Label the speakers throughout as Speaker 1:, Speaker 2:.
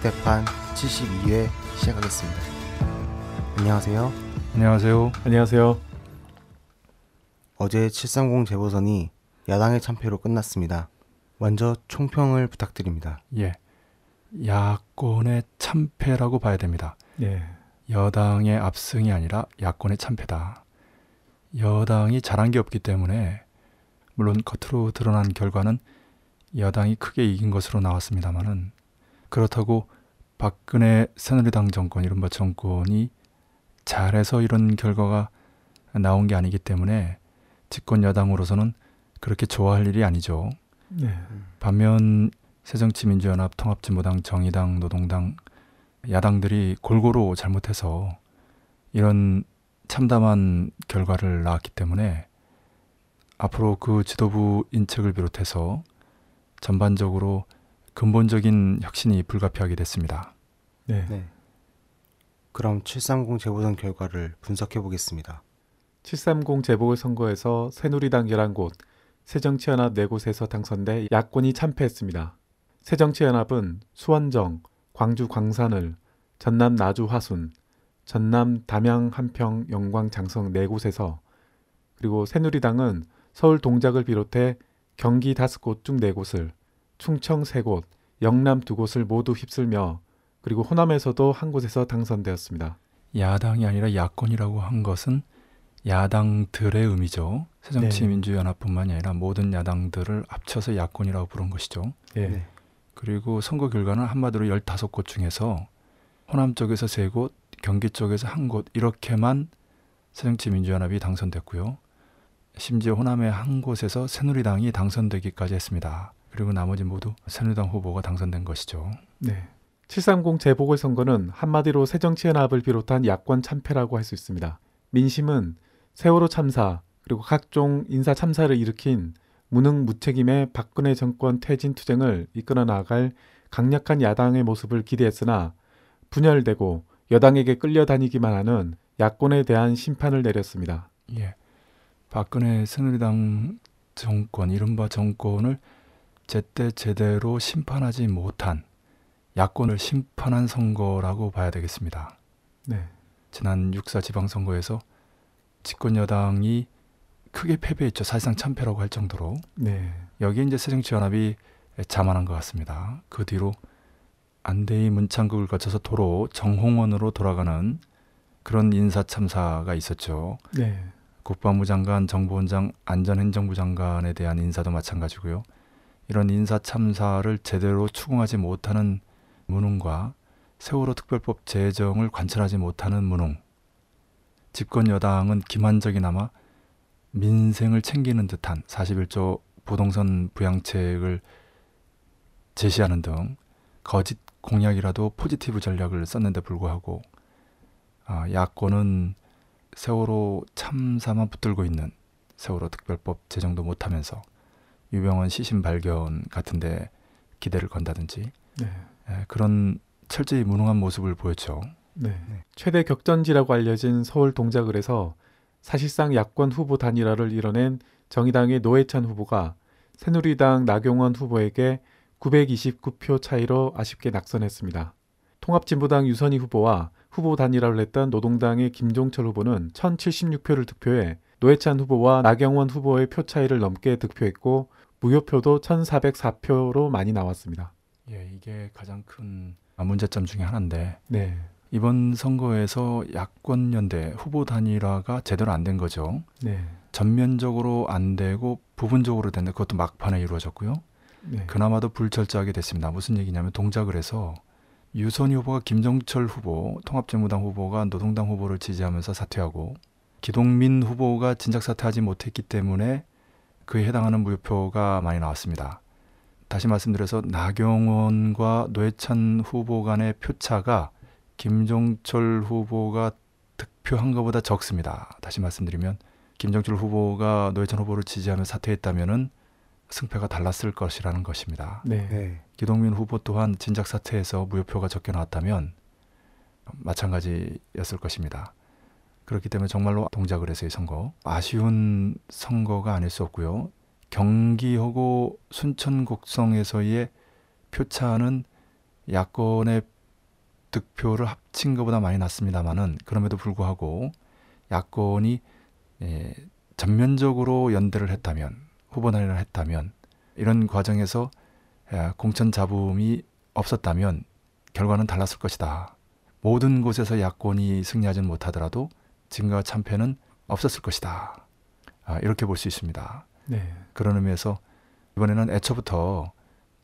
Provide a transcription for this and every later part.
Speaker 1: 스테판 72회 시작하겠습니다. 안녕하세요.
Speaker 2: 안녕하세요.
Speaker 3: 안녕하세요.
Speaker 1: 어제 730 재보선이 야당의 참패로 끝났습니다. 먼저 총평을 부탁드립니다.
Speaker 2: 예. 야권의 참패라고 봐야 됩니다.
Speaker 3: 예.
Speaker 2: 여당의 압승이 아니라 야권의 참패다. 여당이 잘한 게 없기 때문에 물론 겉으로 드러난 결과는 여당이 크게 이긴 것으로 나왔습니다만은 그렇다고 박근혜 새누리당 정권 이른바 정권이 잘해서 이런 결과가 나온 게 아니기 때문에 집권 여당으로서는 그렇게 좋아할 일이 아니죠.
Speaker 3: 네.
Speaker 2: 반면 새정치민주연합, 통합진보당, 정의당, 노동당 야당들이 골고루 잘못해서 이런 참담한 결과를 낳았기 때문에 앞으로 그 지도부 인책을 비롯해서 전반적으로 근본적인 혁신이 불가피하게 됐습니다.
Speaker 3: 네.
Speaker 1: 네. 그럼 730 재보선 결과를 분석해 보겠습니다.
Speaker 3: 730 재보궐 선거에서 새누리당 11곳, 새정치연합 4곳에서 당선돼 야권이 참패했습니다. 새정치연합은 수원정, 광주 광산을, 전남 나주 화순, 전남 담양 한평 영광 장성 4곳에서 그리고 새누리당은 서울 동작을 비롯해 경기 5곳 중 4곳을, 충청 3곳, 영남 2곳을 모두 휩쓸며 그리고 호남에서도 한 곳에서 당선되었습니다.
Speaker 2: 야당이 아니라 야권이라고 한 것은 야당들의 의미죠. 새정치민주연합뿐만이 아니라 모든 야당들을 합쳐서 야권이라고 부른 것이죠.
Speaker 3: 예.
Speaker 1: 네.
Speaker 2: 그리고 선거 결과는 한마디로 15곳 중에서 호남 쪽에서 3곳, 경기 쪽에서 한곳 이렇게만 새정치민주연합이 당선됐고요. 심지어 호남의 한 곳에서 새누리당이 당선되기까지 했습니다. 그리고 나머지 모두 새누리당 후보가 당선된 것이죠.
Speaker 3: 네. 730 재보궐선거는 한마디로 새정치연합을 비롯한 야권 참패라고 할 수 있습니다. 민심은 세월호 참사 그리고 각종 인사 참사를 일으킨 무능 무책임의 박근혜 정권 퇴진 투쟁을 이끌어 나갈 강력한 야당의 모습을 기대했으나 분열되고 여당에게 끌려다니기만 하는 야권에 대한 심판을 내렸습니다.
Speaker 2: 예. 박근혜 새누리당 정권, 이른바 정권을 제때 제대로 심판하지 못한 야권을 심판한 선거라고 봐야 되겠습니다.
Speaker 3: 네.
Speaker 2: 지난 6.4 지방선거에서 집권 여당이 크게 패배했죠. 사실상 참패라고 할 정도로.
Speaker 3: 네.
Speaker 2: 여기에 이제 새정치연합이 자만한 것 같습니다. 그 뒤로 안대희 문창극을 거쳐서 도로 정홍원으로 돌아가는 그런 인사 참사가 있었죠.
Speaker 3: 네.
Speaker 2: 국방부 장관, 정보원장, 안전행정부 장관에 대한 인사도 마찬가지고요. 이런 인사 참사를 제대로 추궁하지 못하는 무능과 세월호 특별법 제정을 관철하지 못하는 무능. 집권 여당은 기만적이나마 민생을 챙기는 듯한 41조 부동산 부양책을 제시하는 등 거짓 공약이라도 포지티브 전략을 썼는데 불구하고 아, 야권은 세월호 참사만 붙들고 있는 세월호 특별법 제정도 못하면서 유병원 시신 발견 같은데 기대를 건다든지
Speaker 3: 네.
Speaker 2: 에, 그런 철저히 무능한 모습을 보였죠.
Speaker 3: 네. 최대 격전지라고 알려진 서울 동작을에서 사실상 야권 후보 단일화를 이뤄낸 정의당의 노회찬 후보가 새누리당 나경원 후보에게 929표 차이로 아쉽게 낙선했습니다. 통합진보당 유선희 후보와 후보 단일화를 했던 노동당의 김종철 후보는 1076표를 득표해 노회찬 후보와 나경원 후보의 표 차이를 넘게 득표했고 무효표도 1404표로 많이 나왔습니다.
Speaker 2: 예, 이게 가장 큰 문제점 중에 하나인데
Speaker 3: 네.
Speaker 2: 이번 선거에서 야권 연대 후보 단일화가 제대로 안 된 거죠.
Speaker 3: 네.
Speaker 2: 전면적으로 안 되고 부분적으로 됐는데 그것도 막판에 이루어졌고요.
Speaker 3: 네.
Speaker 2: 그나마도 불철저하게 됐습니다. 무슨 얘기냐면 동작을 해서 유선희 후보가 김정철 후보, 통합진보당 후보가 노동당 후보를 지지하면서 사퇴하고 기동민 후보가 진작 사퇴하지 못했기 때문에 그에 해당하는 무효표가 많이 나왔습니다. 다시 말씀드려서 나경원과 노회찬 후보 간의 표차가 김종철 후보가 득표한 것보다 적습니다. 다시 말씀드리면 김정철 후보가 노회찬 후보를 지지하며 사퇴했다면은 승패가 달랐을 것이라는 것입니다.
Speaker 3: 네.
Speaker 1: 네.
Speaker 2: 기동민 후보 또한 진작 사퇴에서 무효표가 적게 나왔다면 마찬가지였을 것입니다. 그렇기 때문에 정말로 동작을 해서의 선거 아쉬운 선거가 아닐 수 없고요. 경기하고 순천 곡성에서의 표차는 야권의 득표를 합친 것보다 많이 났습니다만은 그럼에도 불구하고 야권이 예, 전면적으로 연대를 했다면 후보 단일화를 했다면 이런 과정에서 예, 공천 잡음이 없었다면 결과는 달랐을 것이다. 모든 곳에서 야권이 승리하지는 못하더라도 지금과 참패는 없었을 것이다. 아, 이렇게 볼 수 있습니다.
Speaker 3: 네.
Speaker 2: 그런 의미에서 이번에는 애초부터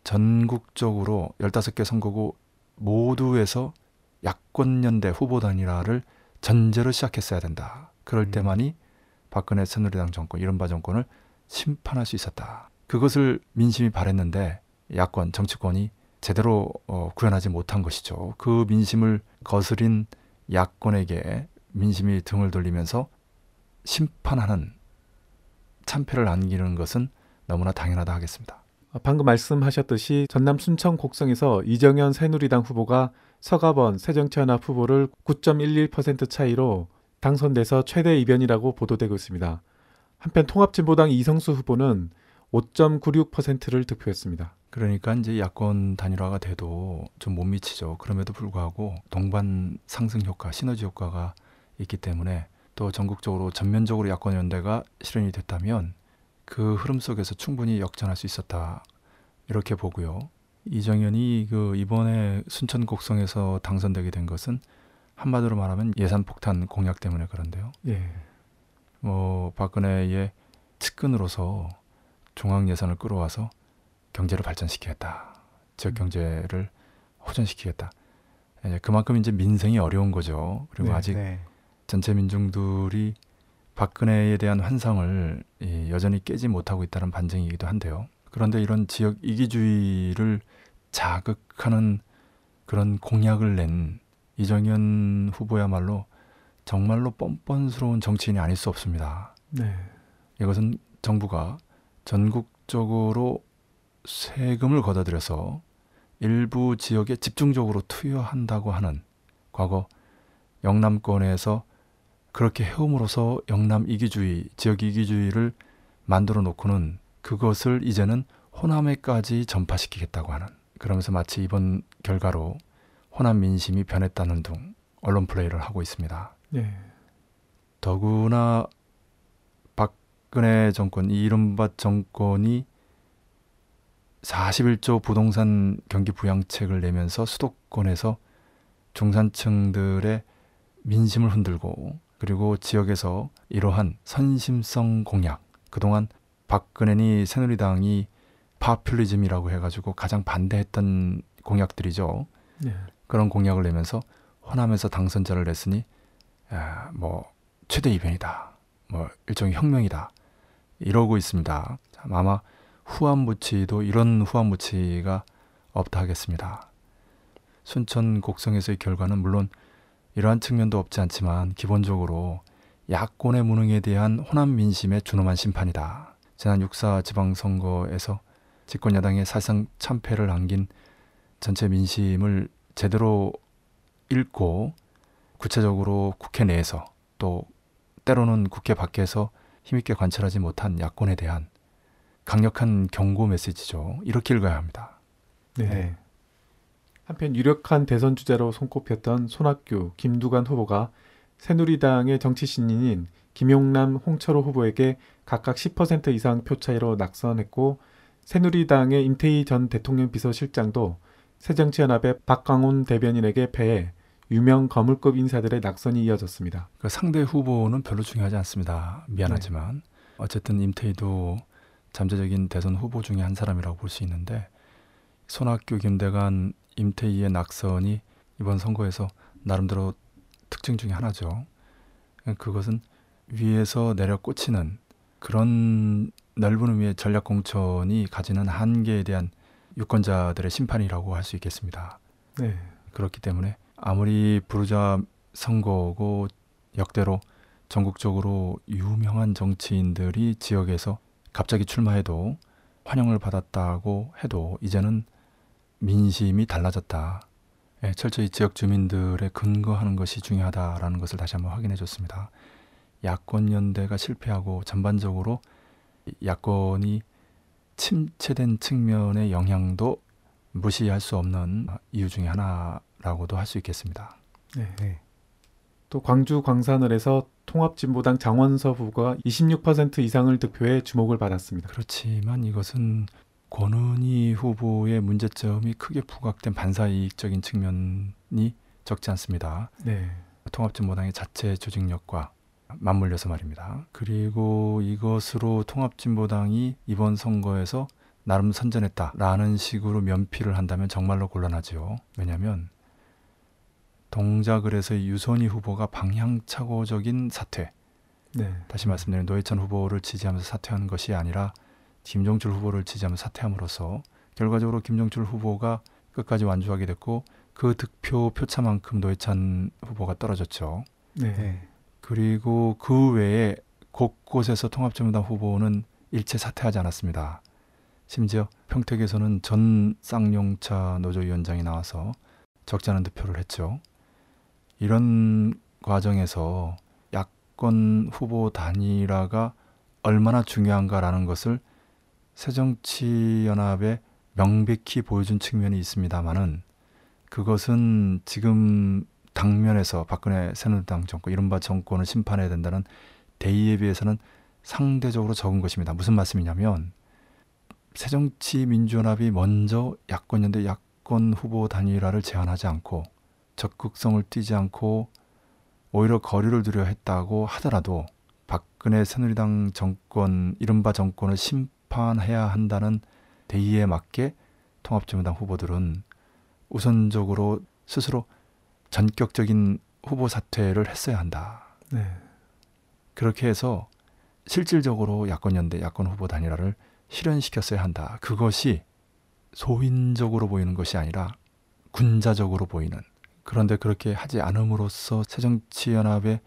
Speaker 2: 전국적으로 15개 선거구 모두에서 야권연대 후보 단일화를 전제로 시작했어야 된다. 그럴
Speaker 3: 음.
Speaker 2: 때만이 박근혜 새누리당 정권, 이른바 정권을 심판할 수 있었다. 그것을 민심이 바랬는데 야권, 정치권이 제대로 어, 구현하지 못한 것이죠. 그 민심을 거스린 야권에게 민심이 등을 돌리면서 심판하는 참패를 안기는 것은 너무나 당연하다 하겠습니다.
Speaker 3: 아, 방금 말씀하셨듯이 전남 순천 곡성에서 이정현 새누리당 후보가 서가번 새정치연합 후보를 9.11% 차이로 당선돼서 최대 이변이라고 보도되고 있습니다. 한편 통합진보당 이성수 후보는 5.96%를 득표했습니다.
Speaker 2: 그러니까 이제 야권 단일화가 돼도 좀 못 미치죠. 그럼에도 불구하고 동반 상승 효과, 시너지 효과가 있기 때문에 또 전국적으로 전면적으로 야권 연대가 실현이 됐다면 그 흐름 속에서 충분히 역전할 수 있었다. 이렇게 보고요. 이정현이 그 이번에 순천 곡성에서 당선되게 된 것은 한마디로 말하면 예산 폭탄 공약 때문에 그런데요.
Speaker 3: 예.
Speaker 2: 뭐 박근혜의 측근으로서 중앙 예산을 끌어와서 경제를 발전시키겠다. 지역 경제를 호전시키겠다. 이제 그만큼 이제 민생이 어려운 거죠. 그리고
Speaker 3: 네,
Speaker 2: 아직
Speaker 1: 네.
Speaker 2: 전체 민중들이 박근혜에 대한 환상을 이, 여전히 깨지 못하고 있다는 반증이기도 한데요. 그런데 이런 지역 이기주의를 자극하는 그런 공약을 낸 이정현 후보야말로 정말로 뻔뻔스러운 정치인이 아닐 수 없습니다.
Speaker 3: 네.
Speaker 2: 이것은 정부가 전국적으로 세금을 걷어들여서 일부 지역에 집중적으로 투여한다고 하는 과거 영남권에서 그렇게 해옴으로써 영남 이기주의, 지역 이기주의를 만들어 놓고는 그것을 이제는 호남에까지 전파시키겠다고 하는 그러면서 마치 이번 결과로 호남 민심이 변했다는 둥 언론 플레이를 하고 있습니다.
Speaker 3: 네.
Speaker 2: 더구나 박근혜 정권, 이 이른바 정권이 41조 부동산 경기 부양책을 내면서 수도권에서 중산층들의 민심을 흔들고 그리고 지역에서 이러한 선심성 공약 그동안 박근혜니 새누리당이 파퓰리즘이라고 해가지고 가장 반대했던 공약들이죠.
Speaker 3: 네.
Speaker 2: 그런 공약을 내면서 호남에서 당선자를 냈으니 아, 뭐 최대 이변이다. 뭐 일종의 혁명이다. 이러고 있습니다. 참 아마 후한무치도 이런 후한무치가 없다 하겠습니다. 순천 곡성에서의 결과는 물론 이러한 측면도 없지 않지만 기본적으로 야권의 무능에 대한 호남 민심의 준엄한 심판이다. 지난 6.4 지방선거에서 집권 야당의 사실상 참패를 안긴 전체 민심을 제대로 읽고 구체적으로 국회 내에서 또 때로는 국회 밖에서 힘있게 관철하지 못한 야권에 대한 강력한 경고 메시지죠. 이렇게 읽어야 합니다.
Speaker 3: 네.
Speaker 1: 네.
Speaker 3: 한편 유력한 대선 주자로 손꼽혔던 손학규, 김두관 후보가 새누리당의 정치 신인인 김용남, 홍철호 후보에게 각각 10% 이상 표 차이로 낙선했고 새누리당의 임태희 전 대통령 비서실장도 새정치연합의 박광훈 대변인에게 패해 유명 거물급 인사들의 낙선이 이어졌습니다.
Speaker 2: 그 상대 후보는 별로 중요하지 않습니다. 미안하지만 어쨌든 임태희도 잠재적인 대선 후보 중에 한 사람이라고 볼 수 있는데 손학규, 김대관, 임태희의 낙선이 이번 선거에서 나름대로 특징 중에 하나죠. 그것은 위에서 내려 꽂히는 그런 넓은 의미의 전략 공천이 가지는 한계에 대한 유권자들의 심판이라고 할 수 있겠습니다.
Speaker 3: 네.
Speaker 2: 그렇기 때문에 아무리 부르자 선거고 역대로 전국적으로 유명한 정치인들이 지역에서 갑자기 출마해도 환영을 받았다고 해도 이제는 민심이 달라졌다. 예, 철저히 지역 주민들의 근거하는 것이 중요하다라는 것을 다시 한번 확인해 줬습니다. 야권 연대가 실패하고 전반적으로 야권이 침체된 측면의 영향도 무시할 수 없는 이유 중에 하나라고도 할 수 있겠습니다.
Speaker 3: 네.
Speaker 1: 네.
Speaker 3: 또 광주 광산을 해서 통합진보당 장원섭 후보가 26% 이상을 득표해 주목을 받았습니다.
Speaker 2: 그렇지만 이것은 권은희 후보의 문제점이 크게 부각된 반사이익적인 측면이 적지 않습니다.
Speaker 3: 네.
Speaker 2: 통합진보당의 자체 조직력과 맞물려서 말입니다. 그리고 이것으로 통합진보당이 이번 선거에서 나름 선전했다라는 식으로 면피를 한다면 정말로 곤란하지요. 왜냐하면 동작을 해서 유선희 후보가 방향착오적인 사퇴,
Speaker 3: 네.
Speaker 2: 다시 말씀드리면 노회찬 후보를 지지하면서 사퇴하는 것이 아니라 김종철 후보를 지지하면서 사퇴함으로써 결과적으로 김종철 후보가 끝까지 완주하게 됐고 그 득표 표차만큼 노회찬 후보가 떨어졌죠.
Speaker 3: 네.
Speaker 1: 네.
Speaker 2: 그리고 그 외에 곳곳에서 통합정당 후보는 일체 사퇴하지 않았습니다. 심지어 평택에서는 전 쌍용차 노조위원장이 나와서 적지 않은 득표를 했죠. 이런 과정에서 야권 후보 단일화가 얼마나 중요한가라는 것을 새정치연합에 명백히 보여준 측면이 있습니다만은 그것은 지금 당면에서 박근혜 새누리당 정권 이른바 정권을 심판해야 된다는 대의에 비해서는 상대적으로 적은 것입니다. 무슨 말씀이냐면 새정치민주연합이 먼저 야권연대 야권 후보 단일화를 제안하지 않고 적극성을 띠지 않고 오히려 거리를 두려 했다고 하더라도 박근혜 새누리당 정권 이른바 정권을 심 판해야 한다는 대의에 맞게 통합진보당 후보들은 우선적으로 스스로 전격적인 후보 사퇴를 했어야 한다.
Speaker 3: 네.
Speaker 2: 그렇게 해서 실질적으로 야권연대 야권 후보 단일화를 실현시켰어야 한다. 그것이 소인적으로 보이는 것이 아니라 군자적으로 보이는 그런데 그렇게 하지 않음으로써 새정치연합의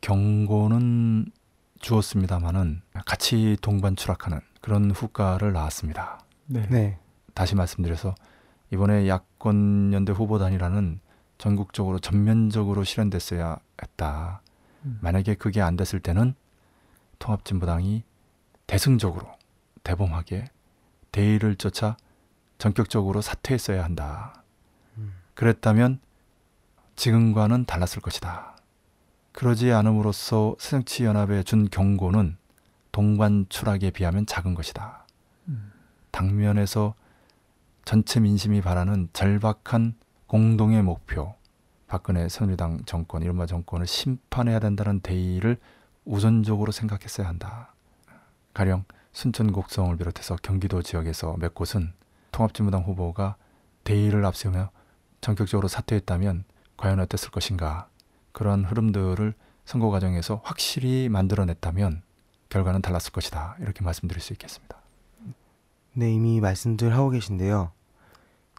Speaker 2: 경고는 주었습니다마는 같이 동반 추락하는 그런 후과를 낳았습니다.
Speaker 3: 네.
Speaker 1: 네.
Speaker 2: 다시 말씀드려서 이번에 야권 연대 후보 단일화는 전국적으로 전면적으로 실현됐어야 했다.
Speaker 3: 음.
Speaker 2: 만약에 그게 안 됐을 때는 통합진보당이 대승적으로 대범하게 대의를 쫓아 전격적으로 사퇴했어야 한다.
Speaker 1: 음.
Speaker 2: 그랬다면 지금과는 달랐을 것이다. 그러지 않음으로써 새정치연합에 준 경고는 동반 추락에 비하면 작은 것이다.
Speaker 3: 음.
Speaker 2: 당면에서 전체 민심이 바라는 절박한 공동의 목표, 박근혜 새누리당 정권, 이른바 정권을 심판해야 된다는 대의를 우선적으로 생각했어야 한다. 가령 순천 곡성을 비롯해서 경기도 지역에서 몇 곳은 통합진보당 후보가 대의를 앞세우며 전격적으로 사퇴했다면 과연 어땠을 것인가. 그런 흐름들을 선거 과정에서 확실히 만들어냈다면 결과는 달랐을 것이다. 이렇게 말씀드릴 수 있겠습니다.
Speaker 1: 네, 이미 말씀들 하고 계신데요.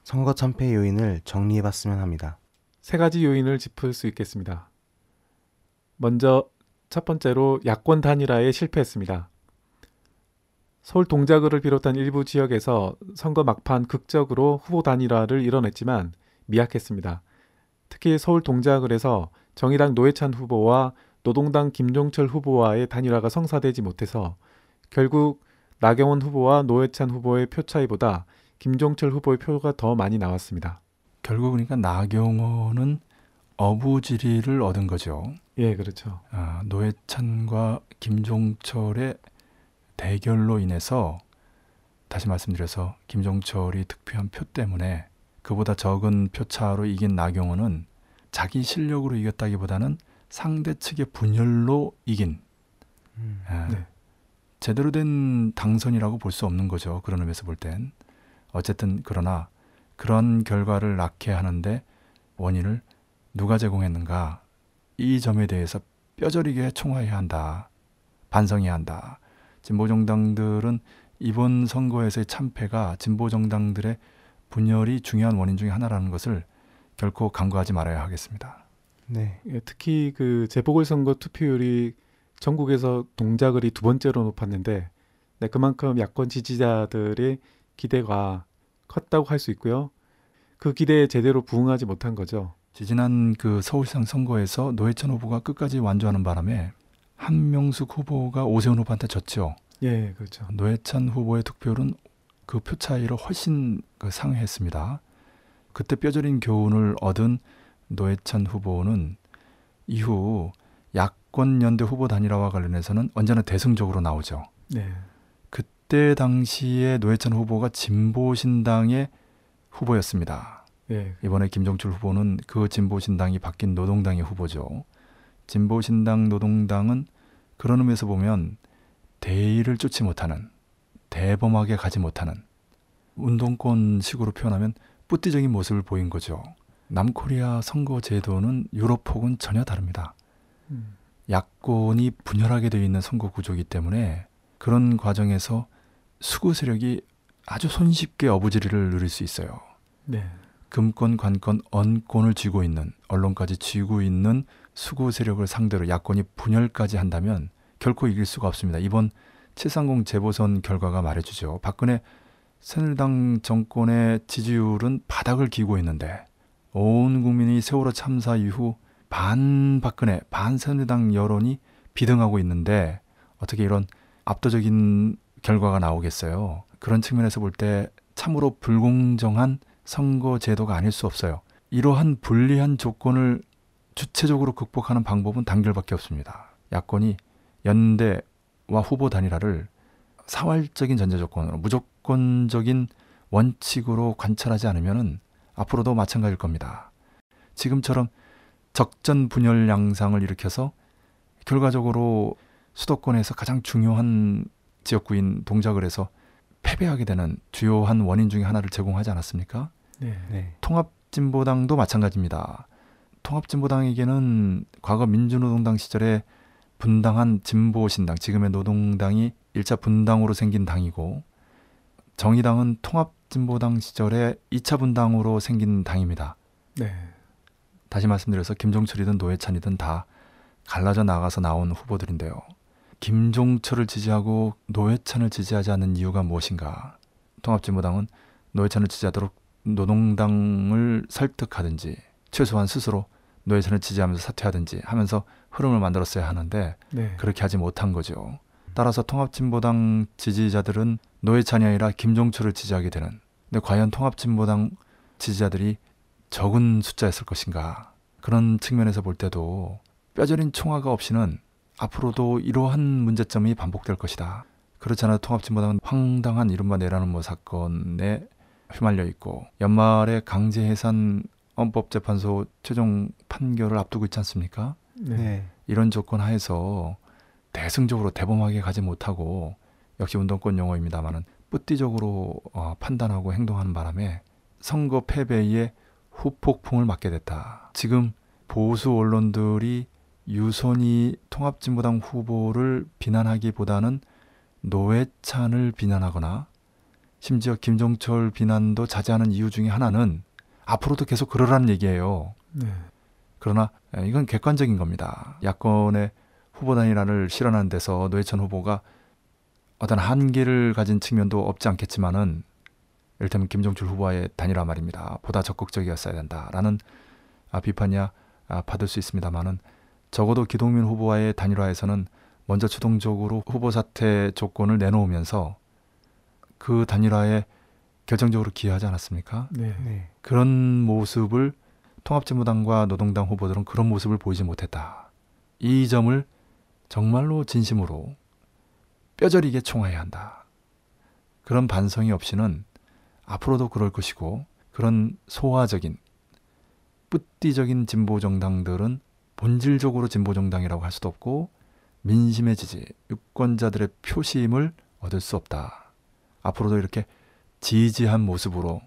Speaker 1: 선거 참패 요인을 정리해 봤으면 합니다.
Speaker 3: 세 가지 요인을 짚을 수 있겠습니다. 먼저 첫 번째로 야권 단일화에 실패했습니다. 서울 동작을을 비롯한 일부 지역에서 선거 막판 극적으로 후보 단일화를 이뤄냈지만 미약했습니다. 특히 서울 동작을에서 정의당 노회찬 후보와 노동당 김종철 후보와의 단일화가 성사되지 못해서 결국 나경원 후보와 노회찬 후보의 표 차이보다 김종철 후보의 표가 더 많이 나왔습니다.
Speaker 2: 결국 그러니까 나경원은 어부지리를 얻은 거죠.
Speaker 3: 예, 그렇죠.
Speaker 2: 아, 노회찬과 김종철의 대결로 인해서 다시 말씀드려서 김종철이 득표한 표 때문에 그보다 적은 표차로 이긴 나경원은 자기 실력으로 이겼다기보다는 상대 측의 분열로 이긴
Speaker 1: 음.
Speaker 2: 아,
Speaker 3: 네.
Speaker 2: 제대로 된 당선이라고 볼 수 없는 거죠. 그런 의미에서 볼 땐. 어쨌든 그러나 그런 결과를 낳게 하는데 원인을 누가 제공했는가 이 점에 대해서 뼈저리게 총화해야 한다. 반성해야 한다. 진보 정당들은 이번 선거에서의 참패가 진보 정당들의 분열이 중요한 원인 중에 하나라는 것을 결코 간과하지 말아야 하겠습니다.
Speaker 1: 네.
Speaker 3: 예, 특히 그 재보궐선거 투표율이 전국에서 동작을이 두 번째로 높았는데 네, 그만큼 야권 지지자들의 기대가 컸다고 할 수 있고요. 그 기대에 제대로 부응하지 못한 거죠.
Speaker 2: 지지난 그 서울시장 선거에서 노회찬 후보가 끝까지 완주하는 바람에 한명숙 후보가 오세훈 후보한테 졌죠.
Speaker 3: 예, 그렇죠.
Speaker 2: 노회찬 후보의 득표율은 그 표 차이로 훨씬 그 상회했습니다. 그때 뼈저린 교훈을 얻은 노회찬 후보는 이후 야권 연대 후보 단일화와 관련해서는 언제나 대승적으로 나오죠.
Speaker 3: 네.
Speaker 2: 그때 당시에 노회찬 후보가 진보신당의 후보였습니다.
Speaker 3: 예.
Speaker 2: 이번에 김종철 후보는 그 진보신당이 바뀐 노동당의 후보죠. 진보신당 노동당은 그런 의미에서 보면 대의를 쫓지 못하는 대범하게 가지 못하는 운동권 식으로 표현하면 뿌띠적인 모습을 보인 거죠. 남코리아 선거 제도는 유럽하고는 전혀 다릅니다.
Speaker 3: 음.
Speaker 2: 야권이 분열하게 되어 있는 선거 구조이기 때문에 그런 과정에서 수구 세력이 아주 손쉽게 어부지리를 누릴 수 있어요.
Speaker 3: 네.
Speaker 2: 금권, 관권, 언권을 쥐고 있는 언론까지 쥐고 있는 수구 세력을 상대로 야권이 분열까지 한다면 결코 이길 수가 없습니다. 이번 730 재보선 결과가 말해주죠. 박근혜 새누리당 정권의 지지율은 바닥을 기고 있는데 온 국민이 세월호 참사 이후 반 박근혜, 반 새누리당 여론이 비등하고 있는데 어떻게 이런 압도적인 결과가 나오겠어요. 그런 측면에서 볼 때 참으로 불공정한 선거 제도가 아닐 수 없어요. 이러한 불리한 조건을 주체적으로 극복하는 방법은 단결밖에 없습니다. 야권이 연대와 후보 단일화를 사활적인 전제 조건으로 무조건적인 원칙으로 관찰하지 않으면 앞으로도 마찬가지일 겁니다. 지금처럼 적전 분열 양상을 일으켜서 결과적으로 수도권에서 가장 중요한 지역구인 동작을 해서 패배하게 되는 주요한 원인 중에 하나를 제공하지 않았습니까?
Speaker 3: 네.
Speaker 1: 네.
Speaker 2: 통합진보당도 마찬가지입니다. 통합진보당에게는 과거 민주노동당 시절에 분당한 진보신당, 지금의 노동당이 일차 분당으로 생긴 당이고 정의당은 통합진보당 시절에 이차 분당으로 생긴 당입니다.
Speaker 3: 네.
Speaker 2: 다시 말씀드려서 김종철이든 노회찬이든 다 갈라져 나가서 나온 후보들인데요. 김종철을 지지하고 노회찬을 지지하지 않는 이유가 무엇인가? 통합진보당은 노회찬을 지지하도록 노동당을 설득하든지 최소한 스스로 노회찬을 지지하면서 사퇴하든지 하면서 흐름을 만들었어야 하는데
Speaker 3: 네.
Speaker 2: 그렇게 하지 못한 거죠. 따라서 통합진보당 지지자들은 노회찬이 아니라 김종철을 지지하게 되는. 근데 과연 통합진보당 지지자들이 적은 숫자였을 것인가? 그런 측면에서 볼 때도 뼈저린 총화가 없이는 앞으로도 이러한 문제점이 반복될 것이다. 그렇지 않아도 통합진보당은 황당한 이른바 내라는 뭐 사건에 휘말려 있고 연말에 강제 해산 헌법재판소 최종 판결을 앞두고 있지 않습니까?
Speaker 3: 네.
Speaker 1: 네.
Speaker 2: 이런 조건 하에서 대승적으로 대범하게 가지 못하고 역시 운동권 용어입니다만은 뿌띠적으로 어, 판단하고 행동하는 바람에 선거 패배의 후폭풍을 맞게 됐다. 지금 보수 언론들이 유선이 통합진보당 후보를 비난하기보다는 노회찬을 비난하거나 심지어 김종철 비난도 자제하는 이유 중에 하나는 앞으로도 계속 그러라는 얘기예요.
Speaker 3: 네.
Speaker 2: 그러나 에, 이건 객관적인 겁니다. 야권의 후보 단일화를 실현하는 데서 노회찬 후보가 어떤 한계를 가진 측면도 없지 않겠지만은 이를테면 김종철 후보와의 단일화 말입니다. 보다 적극적이었어야 된다라는 아, 비판이야 아, 받을 수 있습니다만은 적어도 기동민 후보와의 단일화에서는 먼저 주동적으로 후보 사퇴 조건을 내놓으면서 그 단일화에 결정적으로 기여하지 않았습니까?
Speaker 3: 네.
Speaker 1: 네.
Speaker 2: 그런 모습을 통합진보당과 노동당 후보들은 그런 모습을 보이지 못했다. 이 점을 정말로 진심으로 뼈저리게 총화해야 한다. 그런 반성이 없이는 앞으로도 그럴 것이고 그런 소화적인 뿌띠적인 진보 정당들은 본질적으로 진보 정당이라고 할 수도 없고 민심의 지지, 유권자들의 표심을 얻을 수 없다. 앞으로도 이렇게 지지한 모습으로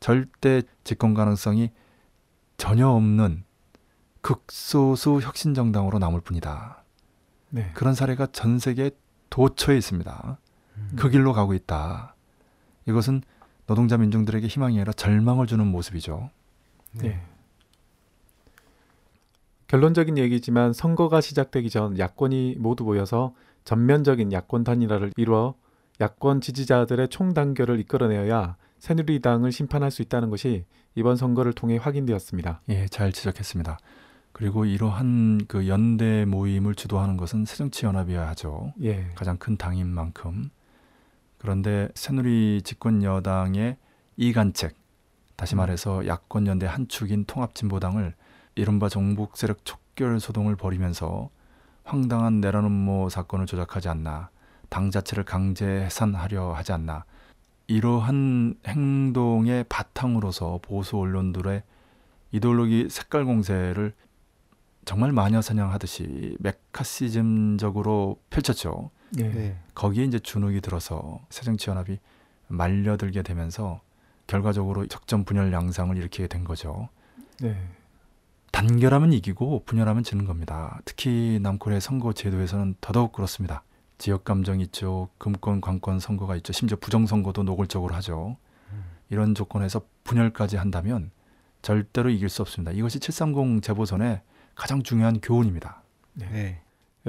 Speaker 2: 절대 집권 가능성이 전혀 없는 극소수 혁신 정당으로 남을 뿐이다.
Speaker 3: 네.
Speaker 2: 그런 사례가 전 세계에 도처에 있습니다.
Speaker 1: 음.
Speaker 2: 그 길로 가고 있다. 이것은 노동자 민중들에게 희망이 아니라 절망을 주는 모습이죠.
Speaker 3: 네. 결론적인 얘기지만 선거가 시작되기 전 야권이 모두 모여서 전면적인 야권 단일화를 이루어 야권 지지자들의 총단결을 이끌어내어야 새누리당을 심판할 수 있다는 것이 이번 선거를 통해 확인되었습니다.
Speaker 2: 예, 잘 지적했습니다. 그리고 이러한 그 연대 모임을 주도하는 것은 새정치연합이어야 하죠.
Speaker 3: 예.
Speaker 2: 가장 큰 당인 만큼 그런데 새누리 집권 여당의 이간책, 다시
Speaker 3: 음.
Speaker 2: 말해서 야권 연대 한 축인 통합진보당을 이른바 정북 세력 촉결 소동을 벌이면서 황당한 내란 음모 사건을 조작하지 않나, 당 자체를 강제 해산하려 하지 않나, 이러한 행동의 바탕으로서 보수 언론들의 이데올로기 색깔 공세를 정말 마녀 사냥하듯이 메카시즘적으로 펼쳤죠.
Speaker 3: 예.
Speaker 1: 네.
Speaker 2: 거기에 이제 주눅이 들어서 새정치연합이 말려들게 되면서 결과적으로 적전 분열 양상을 일으키게 된 거죠.
Speaker 3: 네.
Speaker 2: 단결하면 이기고 분열하면 지는 겁니다. 특히 남코리아 선거 제도에서는 더더욱 그렇습니다. 지역 감정 있죠. 금권, 관권 선거가 있죠. 심지어 부정 선거도 노골적으로 하죠. 이런 조건에서 분열까지 한다면 절대로 이길 수 없습니다. 이것이 730 재보선의 가장 중요한 교훈입니다.
Speaker 1: 네.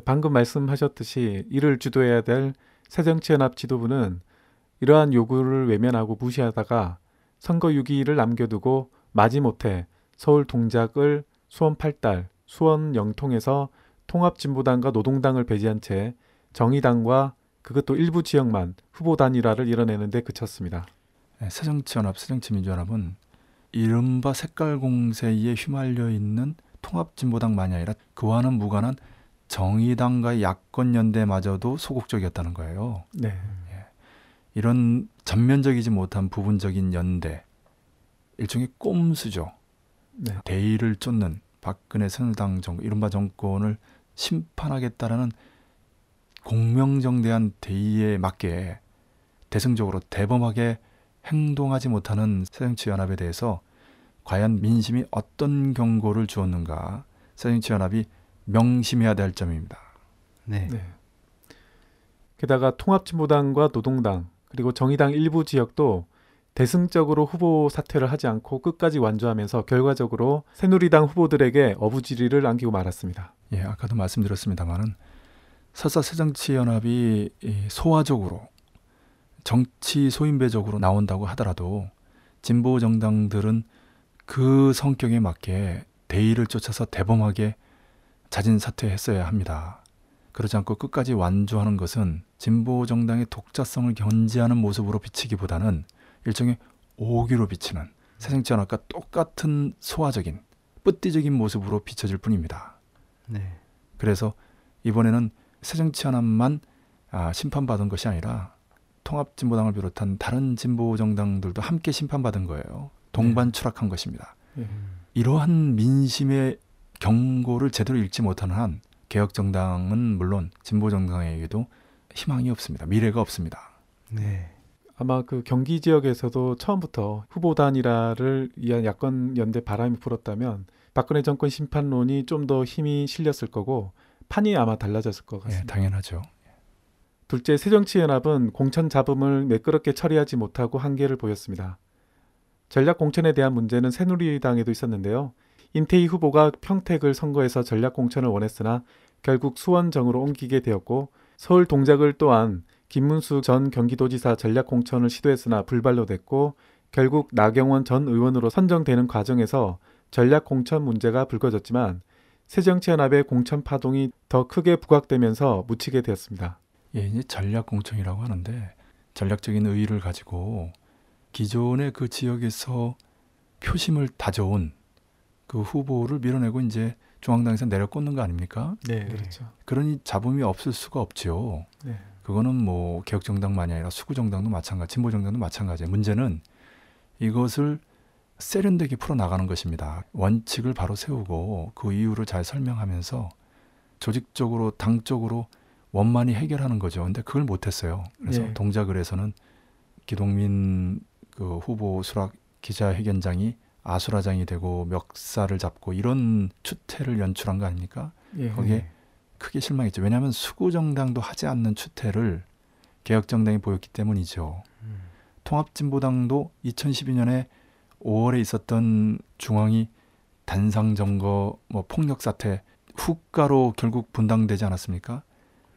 Speaker 3: 방금 말씀하셨듯이 이를 주도해야 될 새정치연합 지도부는 이러한 요구를 외면하고 무시하다가 선거 6일을 남겨두고 마지못해 서울 동작을 수원 8달, 수원 영통에서 통합진보당과 노동당을 배제한 채 정의당과 그것도 일부 지역만 후보 단일화를 이뤄내는데 그쳤습니다.
Speaker 2: 네, 새정치연합, 새정치민주연합은 이른바 색깔 공세에 휘말려 있는 통합진보당만이 아니라 그와는 무관한 정의당과의 야권 연대마저도 소극적이었다는 거예요.
Speaker 3: 네.
Speaker 2: 이런 전면적이지 못한 부분적인 연대, 일종의 꼼수죠.
Speaker 3: 네.
Speaker 2: 대의를 쫓는 박근혜 새누리당 정권, 이른바 정권을 심판하겠다라는 공명정대한 대의에 맞게 대승적으로 대범하게 행동하지 못하는 새정치연합에 대해서 과연 민심이 어떤 경고를 주었는가 새정치연합이 명심해야 될 점입니다.
Speaker 1: 네.
Speaker 3: 네. 게다가 통합진보당과 노동당 그리고 정의당 일부 지역도 대승적으로 후보 사퇴를 하지 않고 끝까지 완주하면서 결과적으로 새누리당 후보들에게 어부지리를 안기고 말았습니다.
Speaker 2: 예, 아까도 말씀드렸습니다만은 설사 새정치연합이 이 소화적으로 정치 소인배적으로 나온다고 하더라도 진보 정당들은 그 성격에 맞게 대의를 쫓아서 대범하게 자진 사퇴했어야 합니다. 그러지 않고 끝까지 완주하는 것은 진보 정당의 독자성을 견지하는 모습으로 비치기보다는 일종의 오기로 비치는 새정치 연합과 똑같은 소화적인 뿌띠적인 모습으로 비춰질 뿐입니다.
Speaker 1: 네.
Speaker 2: 그래서 이번에는 새정치 연합만 아, 심판받은 것이 아니라 통합진보당을 비롯한 다른 진보 정당들도 함께 심판받은 거예요. 동반 추락한 것입니다.
Speaker 3: 예.
Speaker 2: 이러한 민심의 경고를 제대로 읽지 못하는 한 개혁 정당은 물론 진보 정당에게도 희망이 없습니다. 미래가 없습니다.
Speaker 1: 네.
Speaker 3: 아마 그 경기 지역에서도 처음부터 후보 단일화를 위한 야권 연대 바람이 불었다면 박근혜 정권 심판론이 좀 더 힘이 실렸을 거고 판이 아마 달라졌을 것
Speaker 2: 예,
Speaker 3: 같습니다.
Speaker 2: 당연하죠.
Speaker 3: 둘째 새정치연합은 공천 잡음을 매끄럽게 처리하지 못하고 한계를 보였습니다. 전략 공천에 대한 문제는 새누리당에도 있었는데요. 임태희 후보가 평택을 선거해서 전략 공천을 원했으나 결국 수원정으로 옮기게 되었고 서울 동작을 또한 김문수 전 경기도지사 전략 공천을 시도했으나 불발로 됐고 결국 나경원 전 의원으로 선정되는 과정에서 전략 공천 문제가 불거졌지만 새정치연합의 공천 파동이 더 크게 부각되면서 묻히게 되었습니다.
Speaker 2: 예, 이제 전략 공천이라고 하는데 전략적인 의의를 가지고 기존의 그 지역에서 표심을 다져온 그 후보를 밀어내고 이제 중앙당에서 내려 꽂는 거 아닙니까?
Speaker 3: 네, 그렇죠.
Speaker 2: 그러니 잡음이 없을 수가 없죠.
Speaker 3: 네.
Speaker 2: 그거는 뭐 개혁정당만이 아니라 수구정당도 마찬가지, 진보정당도 마찬가지예요. 문제는 이것을 세련되게 풀어나가는 것입니다. 원칙을 바로 세우고 그 이유를 잘 설명하면서 조직적으로 당적으로 원만히 해결하는 거죠. 근데 그걸 못했어요. 그래서
Speaker 3: 예.
Speaker 2: 동작을에서는 기동민 그 후보 수락 기자회견장이 아수라장이 되고 멱살을 잡고 이런 추태를 연출한 거 아닙니까?
Speaker 3: 예.
Speaker 2: 거기에 크게 실망했죠. 왜냐하면 수구 정당도 하지 않는 추태를 개혁 정당이 보였기 때문이죠.
Speaker 1: 음.
Speaker 2: 통합진보당도 2012년에 5월에 있었던 중앙이 단상 점거, 뭐 폭력 사태 후가로 결국 분당되지 않았습니까?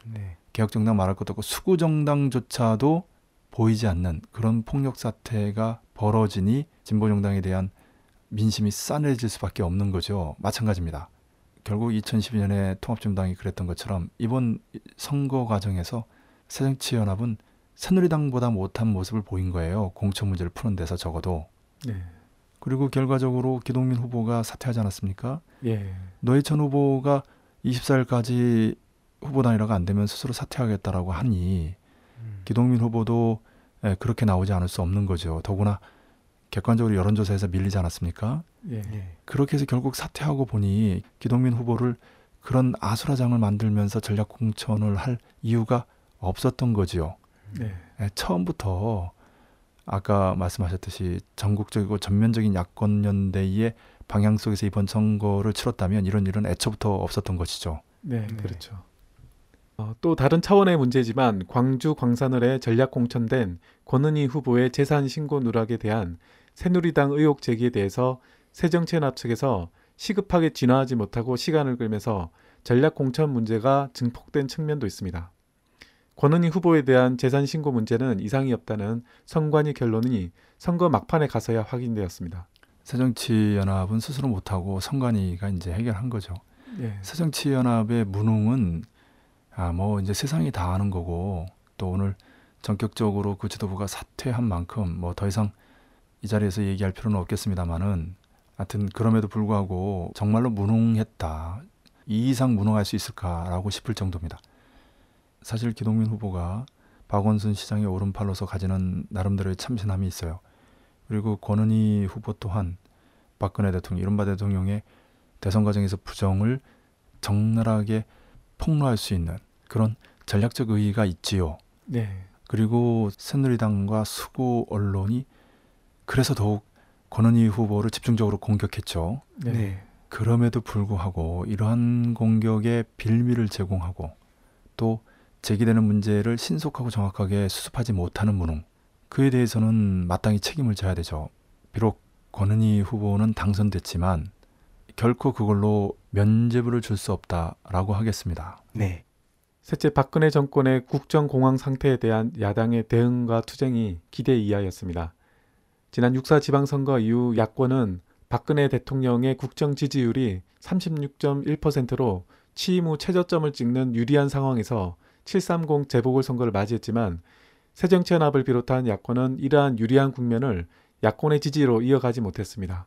Speaker 1: 네.
Speaker 2: 개혁 정당 말할 것도 없고 수구 정당조차도 보이지 않는 그런 폭력 사태가 벌어지니 진보정당에 대한 민심이 싸늘해질 수밖에 없는 거죠. 마찬가지입니다. 결국 2012년에 통합진보당이 그랬던 것처럼 이번 선거 과정에서 새정치연합은 새누리당보다 못한 모습을 보인 거예요. 공천 문제를 푸는 데서 적어도.
Speaker 3: 네.
Speaker 2: 그리고 결과적으로 기동민 후보가 사퇴하지 않았습니까?
Speaker 3: 예.
Speaker 2: 노회찬 후보가 24일까지 후보 단일화가 안 되면 스스로 사퇴하겠다라고 하니 기동민 후보도 예, 그렇게 나오지 않을 수 없는 거죠. 더구나 객관적으로 여론조사에서 밀리지 않았습니까?
Speaker 3: 예.
Speaker 1: 예.
Speaker 2: 그렇게 해서 결국 사퇴하고 보니 기동민 후보를 그런 아수라장을 만들면서 전략 공천을 할 이유가 없었던 거지요.
Speaker 3: 네.
Speaker 2: 예, 처음부터 아까 말씀하셨듯이 전국적이고 전면적인 야권 연대의 방향 속에서 이번 선거를 치렀다면 이런 일은 애초부터 없었던 것이죠.
Speaker 3: 네,
Speaker 1: 네.
Speaker 3: 그렇죠. 어, 또 다른 차원의 문제지만 광주 광산을에 전략 공천된 권은희 후보의 재산 신고 누락에 대한 새누리당 의혹 제기에 대해서 새정치연합 측에서 시급하게 진화하지 못하고 시간을 끌면서 전략 공천 문제가 증폭된 측면도 있습니다. 권은희 후보에 대한 재산 신고 문제는 이상이 없다는 선관위 결론이 선거 막판에 가서야 확인되었습니다.
Speaker 2: 새정치연합은 스스로 못하고 선관위가 이제 해결한 거죠.
Speaker 3: 예.
Speaker 2: 새정치연합의 무능은 아 뭐 이제 세상이 다 아는 거고 또 오늘 전격적으로 그 지도부가 사퇴한 만큼 뭐 더 이상 이 자리에서 얘기할 필요는 없겠습니다만은 하여튼 그럼에도 불구하고 정말로 무능했다. 이 이상 무능할 수 있을까라고 싶을 정도입니다. 사실 기동민 후보가 박원순 시장의 오른팔로서 가지는 나름대로의 참신함이 있어요. 그리고 권은희 후보 또한 박근혜 대통령, 이른바 대통령의 대선 과정에서 부정을 적나라하게 폭로할 수 있는 그런 전략적 의의가 있지요.
Speaker 3: 네.
Speaker 2: 그리고 새누리당과 수구 언론이 그래서 더욱 권은희 후보를 집중적으로 공격했죠.
Speaker 3: 네.
Speaker 1: 네.
Speaker 2: 그럼에도 불구하고 이러한 공격에 빌미를 제공하고 또 제기되는 문제를 신속하고 정확하게 수습하지 못하는 무능 그에 대해서는 마땅히 책임을 져야 되죠. 비록 권은희 후보는 당선됐지만 결코 그걸로 면죄부를 줄 수 없다라고 하겠습니다.
Speaker 1: 네.
Speaker 3: 셋째 박근혜 정권의 국정 공황 상태에 대한 야당의 대응과 투쟁이 기대 이하였습니다. 지난 6.4 지방선거 이후 야권은 박근혜 대통령의 국정 지지율이 36.1%로 취임 후 최저점을 찍는 유리한 상황에서 730 재보궐선거를 맞이했지만 새정치연합을 비롯한 야권은 이러한 유리한 국면을 야권의 지지로 이어가지 못했습니다.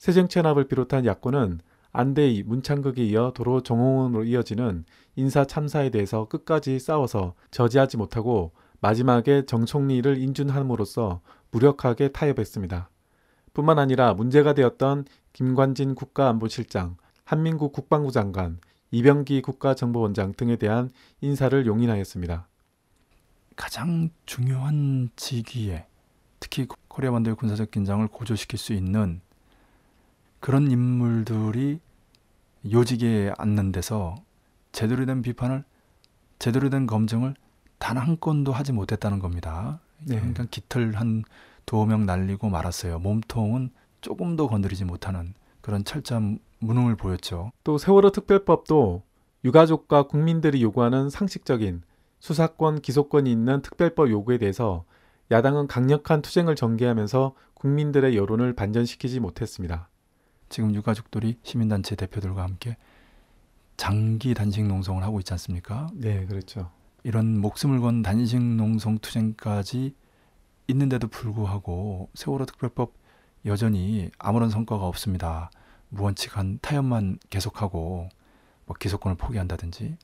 Speaker 3: 새정치연합을 비롯한 야권은 안대희, 문창극에 이어 도로 정홍원으로 이어지는 인사 참사에 대해서 끝까지 싸워서 저지하지 못하고 마지막에 정총리를 인준함으로써 무력하게 타협했습니다. 뿐만 아니라 문제가 되었던 김관진 국가안보실장, 한민국 국방부 장관, 이병기 국가정보원장 등에 대한 인사를 용인하였습니다.
Speaker 2: 가장 중요한 직위에 특히 코리아 반도의 군사적 긴장을 고조시킬 수 있는 그런 인물들이 요직에 앉는 데서 제대로 된 비판을 제대로 된 검증을 단 한 건도 하지 못했다는 겁니다.
Speaker 3: 네.
Speaker 2: 그러니까 깃털 한 두어 명 날리고 말았어요. 몸통은 조금도 건드리지 못하는 그런 철저한 무능을 보였죠.
Speaker 3: 또 세월호 특별법도 유가족과 국민들이 요구하는 상식적인 수사권, 기소권이 있는 특별법 요구에 대해서 야당은 강력한 투쟁을 전개하면서 국민들의 여론을 반전시키지 못했습니다.
Speaker 2: 지금 유가족들이 시민단체 대표들과 함께 장기 단식 농성을 하고 있지 않습니까?
Speaker 3: 네, 그렇죠.
Speaker 2: 이런 목숨을 건 단식 농성 투쟁까지 있는데도 불구하고 세월호 특별법 여전히 아무런 성과가 없습니다. 무원칙한 타협만 계속하고 뭐 기소권을 포기한다든지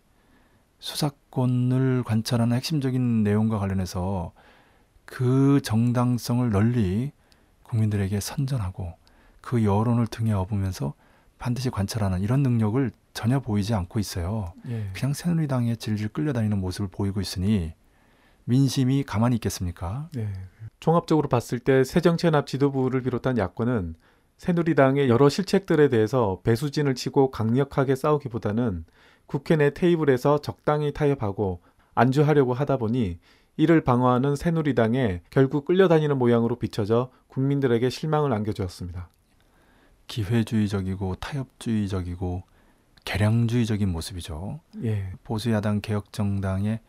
Speaker 2: 수사권을 관찰하는 핵심적인 내용과 관련해서 그 정당성을 널리 국민들에게 선전하고 그 여론을 등에 업으면서 반드시 관찰하는 이런 능력을 전혀 보이지 않고 있어요.
Speaker 3: 예.
Speaker 2: 그냥 새누리당에 질질 끌려다니는 모습을 보이고 있으니 민심이 가만히 있겠습니까?
Speaker 3: 네. 종합적으로 봤을 때 새정치연합 지도부를 비롯한 야권은 새누리당의 여러 실책들에 대해서 배수진을 치고 강력하게 싸우기보다는 국회 내 테이블에서 적당히 타협하고 안주하려고 하다 보니 이를 방어하는 새누리당에 결국 끌려다니는 모양으로 비춰져 국민들에게 실망을 안겨주었습니다.
Speaker 2: 기회주의적이고 타협주의적이고 개량주의적인 모습이죠.
Speaker 3: 예,
Speaker 2: 보수 야당 개혁 정당의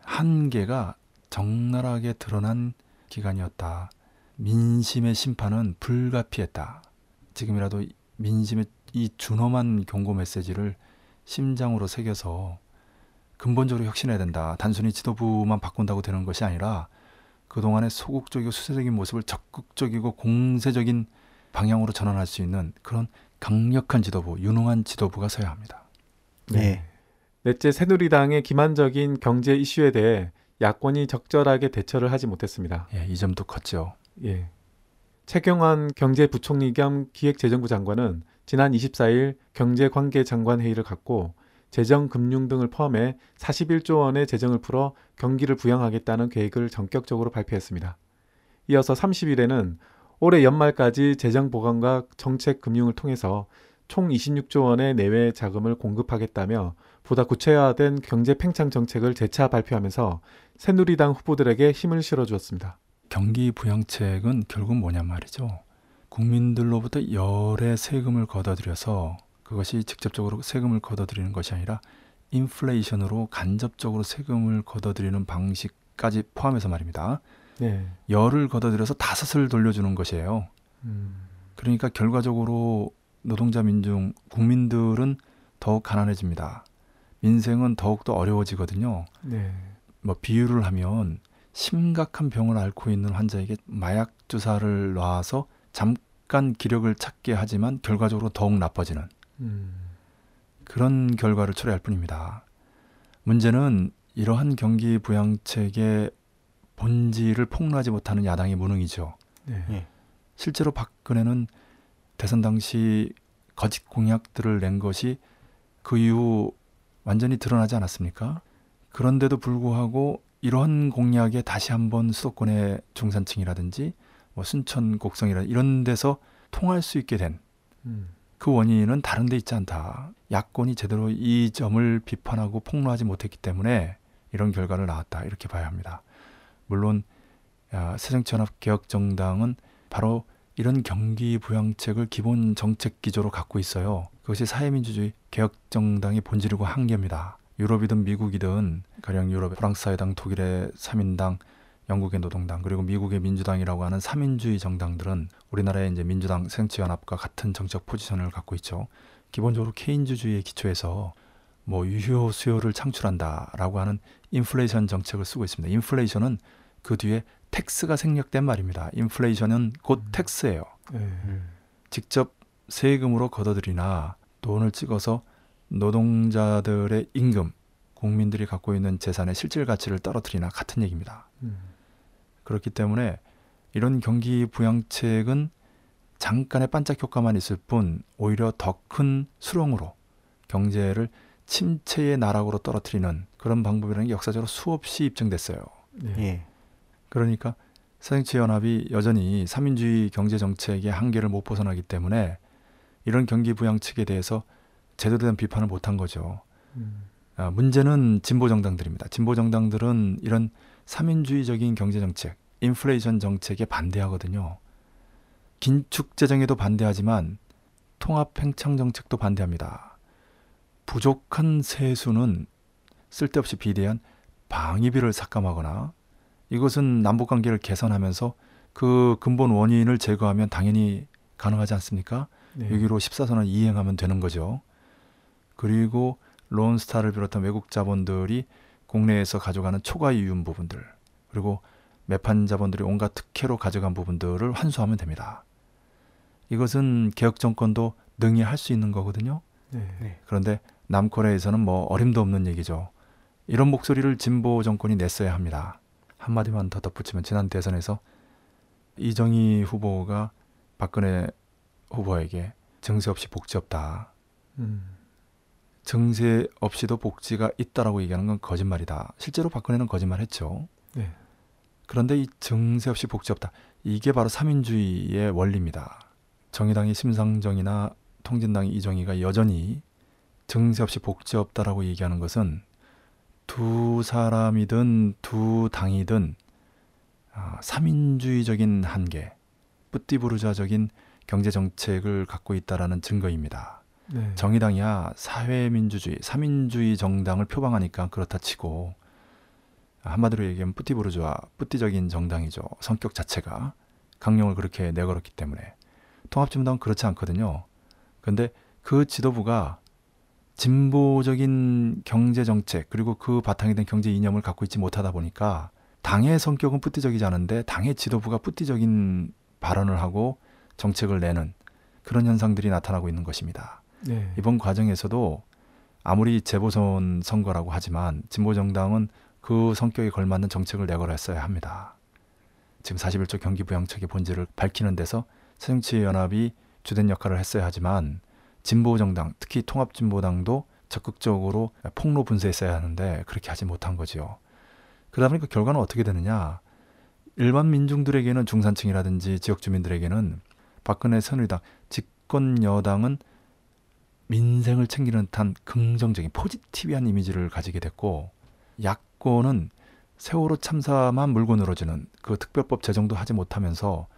Speaker 2: 한계가 적나라하게 드러난 기간이었다. 민심의 심판은 불가피했다. 지금이라도 민심의 이 준엄한 경고 메시지를 심장으로 새겨서 근본적으로 혁신해야 된다. 단순히 지도부만 바꾼다고 되는 것이 아니라 그동안의 소극적이고 수세적인 모습을 적극적이고 공세적인 방향으로 전환할 수 있는 그런 강력한 지도부, 유능한 지도부가 서야 합니다.
Speaker 1: 네.
Speaker 3: 넷째 새누리당의 기만적인 경제 이슈에 대해 야권이 적절하게 대처를 하지 못했습니다.
Speaker 2: 예, 이 점도 컸죠.
Speaker 3: 예. 최경환 경제부총리 겸 기획재정부 장관은 지난 24일 경제관계장관 회의를 갖고 재정, 금융 등을 포함해 41조 원의 재정을 풀어 경기를 부양하겠다는 계획을 전격적으로 발표했습니다. 이어서 30일에는 올해 연말까지 재정 보강과 정책 금융을 통해서 총 26조 원의 내외 자금을 공급하겠다며 보다 구체화된 경제 팽창 정책을 재차 발표하면서 새누리당 후보들에게 힘을 실어주었습니다.
Speaker 2: 경기 부양책은 결국 뭐냐 말이죠. 국민들로부터 열의 세금을 걷어들여서 그것이 직접적으로 세금을 걷어들이는 것이 아니라 인플레이션으로 간접적으로 세금을 걷어들이는 방식까지 포함해서 말입니다.
Speaker 3: 네.
Speaker 2: 열을 걷어들여서 다섯을 돌려주는 것이에요.
Speaker 3: 음,
Speaker 2: 그러니까 결과적으로 노동자 민중 국민들은 더욱 가난해집니다. 민생은 더욱더 어려워지거든요.
Speaker 3: 네.
Speaker 2: 뭐 비유를 하면 심각한 병을 앓고 있는 환자에게 마약 주사를 놔서 잠깐 기력을 찾게 하지만 결과적으로 더욱 나빠지는
Speaker 3: 음,
Speaker 2: 그런 결과를 초래할 뿐입니다. 문제는 이러한 경기 부양책의 본질을 폭로하지 못하는 야당의 무능이죠.
Speaker 3: 네.
Speaker 1: 예.
Speaker 2: 실제로 박근혜는 대선 당시 거짓 공약들을 낸 것이 그 이후 완전히 드러나지 않았습니까? 그런데도 불구하고 이러한 공약에 다시 한번 수도권의 중산층이라든지 뭐 순천 곡성이라 이런 데서 통할 수 있게 된그
Speaker 3: 음,
Speaker 2: 원인은 다른 데 있지 않다. 야권이 제대로 이 점을 비판하고 폭로하지 못했기 때문에 이런 결과를 낳았다. 이렇게 봐야 합니다. 물론 야, 새정치연합개혁정당은 바로 이런 경기 부양책을 기본 정책 기조로 갖고 있어요. 그것이 사회민주주의 개혁정당의 본질이고 한계입니다. 유럽이든 미국이든 가령 유럽의 프랑스 사회당, 독일의 3인당, 영국의 노동당 그리고 미국의 민주당이라고 하는 삼인주의 정당들은 우리나라의 이제 민주당 새정치연합과 같은 정책 포지션을 갖고 있죠. 기본적으로 케인즈주의에 기초해서 뭐 유효 수요를 창출한다라고 하는 인플레이션 정책을 쓰고 있습니다. 인플레이션은 그 뒤에 tax가 생략된 말입니다. 인플레이션은 곧 tax예요.
Speaker 3: 네.
Speaker 1: 음.
Speaker 2: 직접 세금으로 걷어들이나 돈을 찍어서 노동자들의 임금, 국민들이 갖고 있는 재산의 실질 가치를 떨어뜨리나 같은 얘기입니다.
Speaker 3: 음,
Speaker 2: 그렇기 때문에 이런 경기 부양책은 잠깐의 반짝 효과만 있을 뿐 오히려 더 큰 수렁으로 경제를 침체의 나락으로 떨어뜨리는 그런 방법이라는 게 역사적으로 수없이 입증됐어요.
Speaker 3: 네.
Speaker 1: 예.
Speaker 2: 그러니까 새정치연합이 여전히 삼인주의 경제 정책의 한계를 못 벗어나기 때문에 이런 경기 부양책에 대해서 제대로 된 비판을 못한 거죠.
Speaker 3: 음,
Speaker 2: 아, 문제는 진보 정당들입니다. 진보 정당들은 이런 삼인주의적인 경제 정책, 인플레이션 정책에 반대하거든요. 긴축 재정에도 반대하지만 통합 팽창 정책도 반대합니다. 부족한 세수는 쓸데없이 비대한 방위비를 삭감하거나 이것은 남북 관계를 개선하면서 그 근본 원인을 제거하면 당연히 가능하지 않습니까?
Speaker 3: 네.
Speaker 2: 여기로 14선을 이행하면 되는 거죠. 그리고 론스타를 비롯한 외국 자본들이 국내에서 가져가는 초과 이윤 부분들 그리고 매판 자본들이 온갖 특혜로 가져간 부분들을 환수하면 됩니다. 이것은 개혁 정권도 능히 할 수 있는 거거든요.
Speaker 3: 네.
Speaker 2: 그런데 남코리아에서는 뭐 어림도 없는 얘기죠. 이런 목소리를 진보 정권이 냈어야 합니다. 한마디만 더 덧붙이면 지난 대선에서 이정희 후보가 박근혜 후보에게 증세 없이 복지 없다.
Speaker 3: 음,
Speaker 2: 증세 없이도 복지가 있다라고 얘기하는 건 거짓말이다. 실제로 박근혜는 거짓말했죠.
Speaker 3: 네.
Speaker 2: 그런데 이 증세 없이 복지 없다. 이게 바로 삼인주의의 원리입니다. 정의당의 심상정이나 통진당의 이정희가 여전히 증세 없이 복지 없다라고 얘기하는 것은 두 사람이든 두 당이든 아, 삼인주의적인 한계, 뿌띠부르자적인 경제 정책을 갖고 있다라는 증거입니다.
Speaker 3: 네.
Speaker 2: 정의당이야 사회민주주의, 삼인주의 정당을 표방하니까 그렇다 치고 한마디로 얘기하면 뿌띠부르주아, 뿌띠적인 정당이죠. 성격 자체가 강령을 그렇게 내걸었기 때문에 통합진보당은 그렇지 않거든요. 근데 그 지도부가 진보적인 경제 정책 그리고 그 바탕이 된 경제 이념을 갖고 있지 못하다 보니까 당의 성격은 뿌띠적이지 않은데 당의 지도부가 뿌띠적인 발언을 하고 정책을 내는 그런 현상들이 나타나고 있는 것입니다.
Speaker 3: 네.
Speaker 2: 이번 과정에서도 아무리 재보선 선거라고 하지만 진보 정당은 그 성격에 걸맞는 정책을 내걸었어야 합니다. 지금 41조 경기부양책의 본질을 밝히는 데서 새정치연합이 주된 역할을 했어야 하지만 진보 정당, 특히 통합진보당도 적극적으로 폭로 분쇄했어야 하는데 그렇게 하지 못한 거지요. 그러다 보니까 결과는 어떻게 되느냐? 일반 민중들에게는 중산층이라든지 지역 주민들에게는 박근혜 새누리당 집권 여당은 민생을 챙기는 듯한 긍정적인 포지티비한 이미지를 가지게 됐고 야권은 세월호 참사만 물고 늘어지는 그 특별법 제정도 하지 못하면서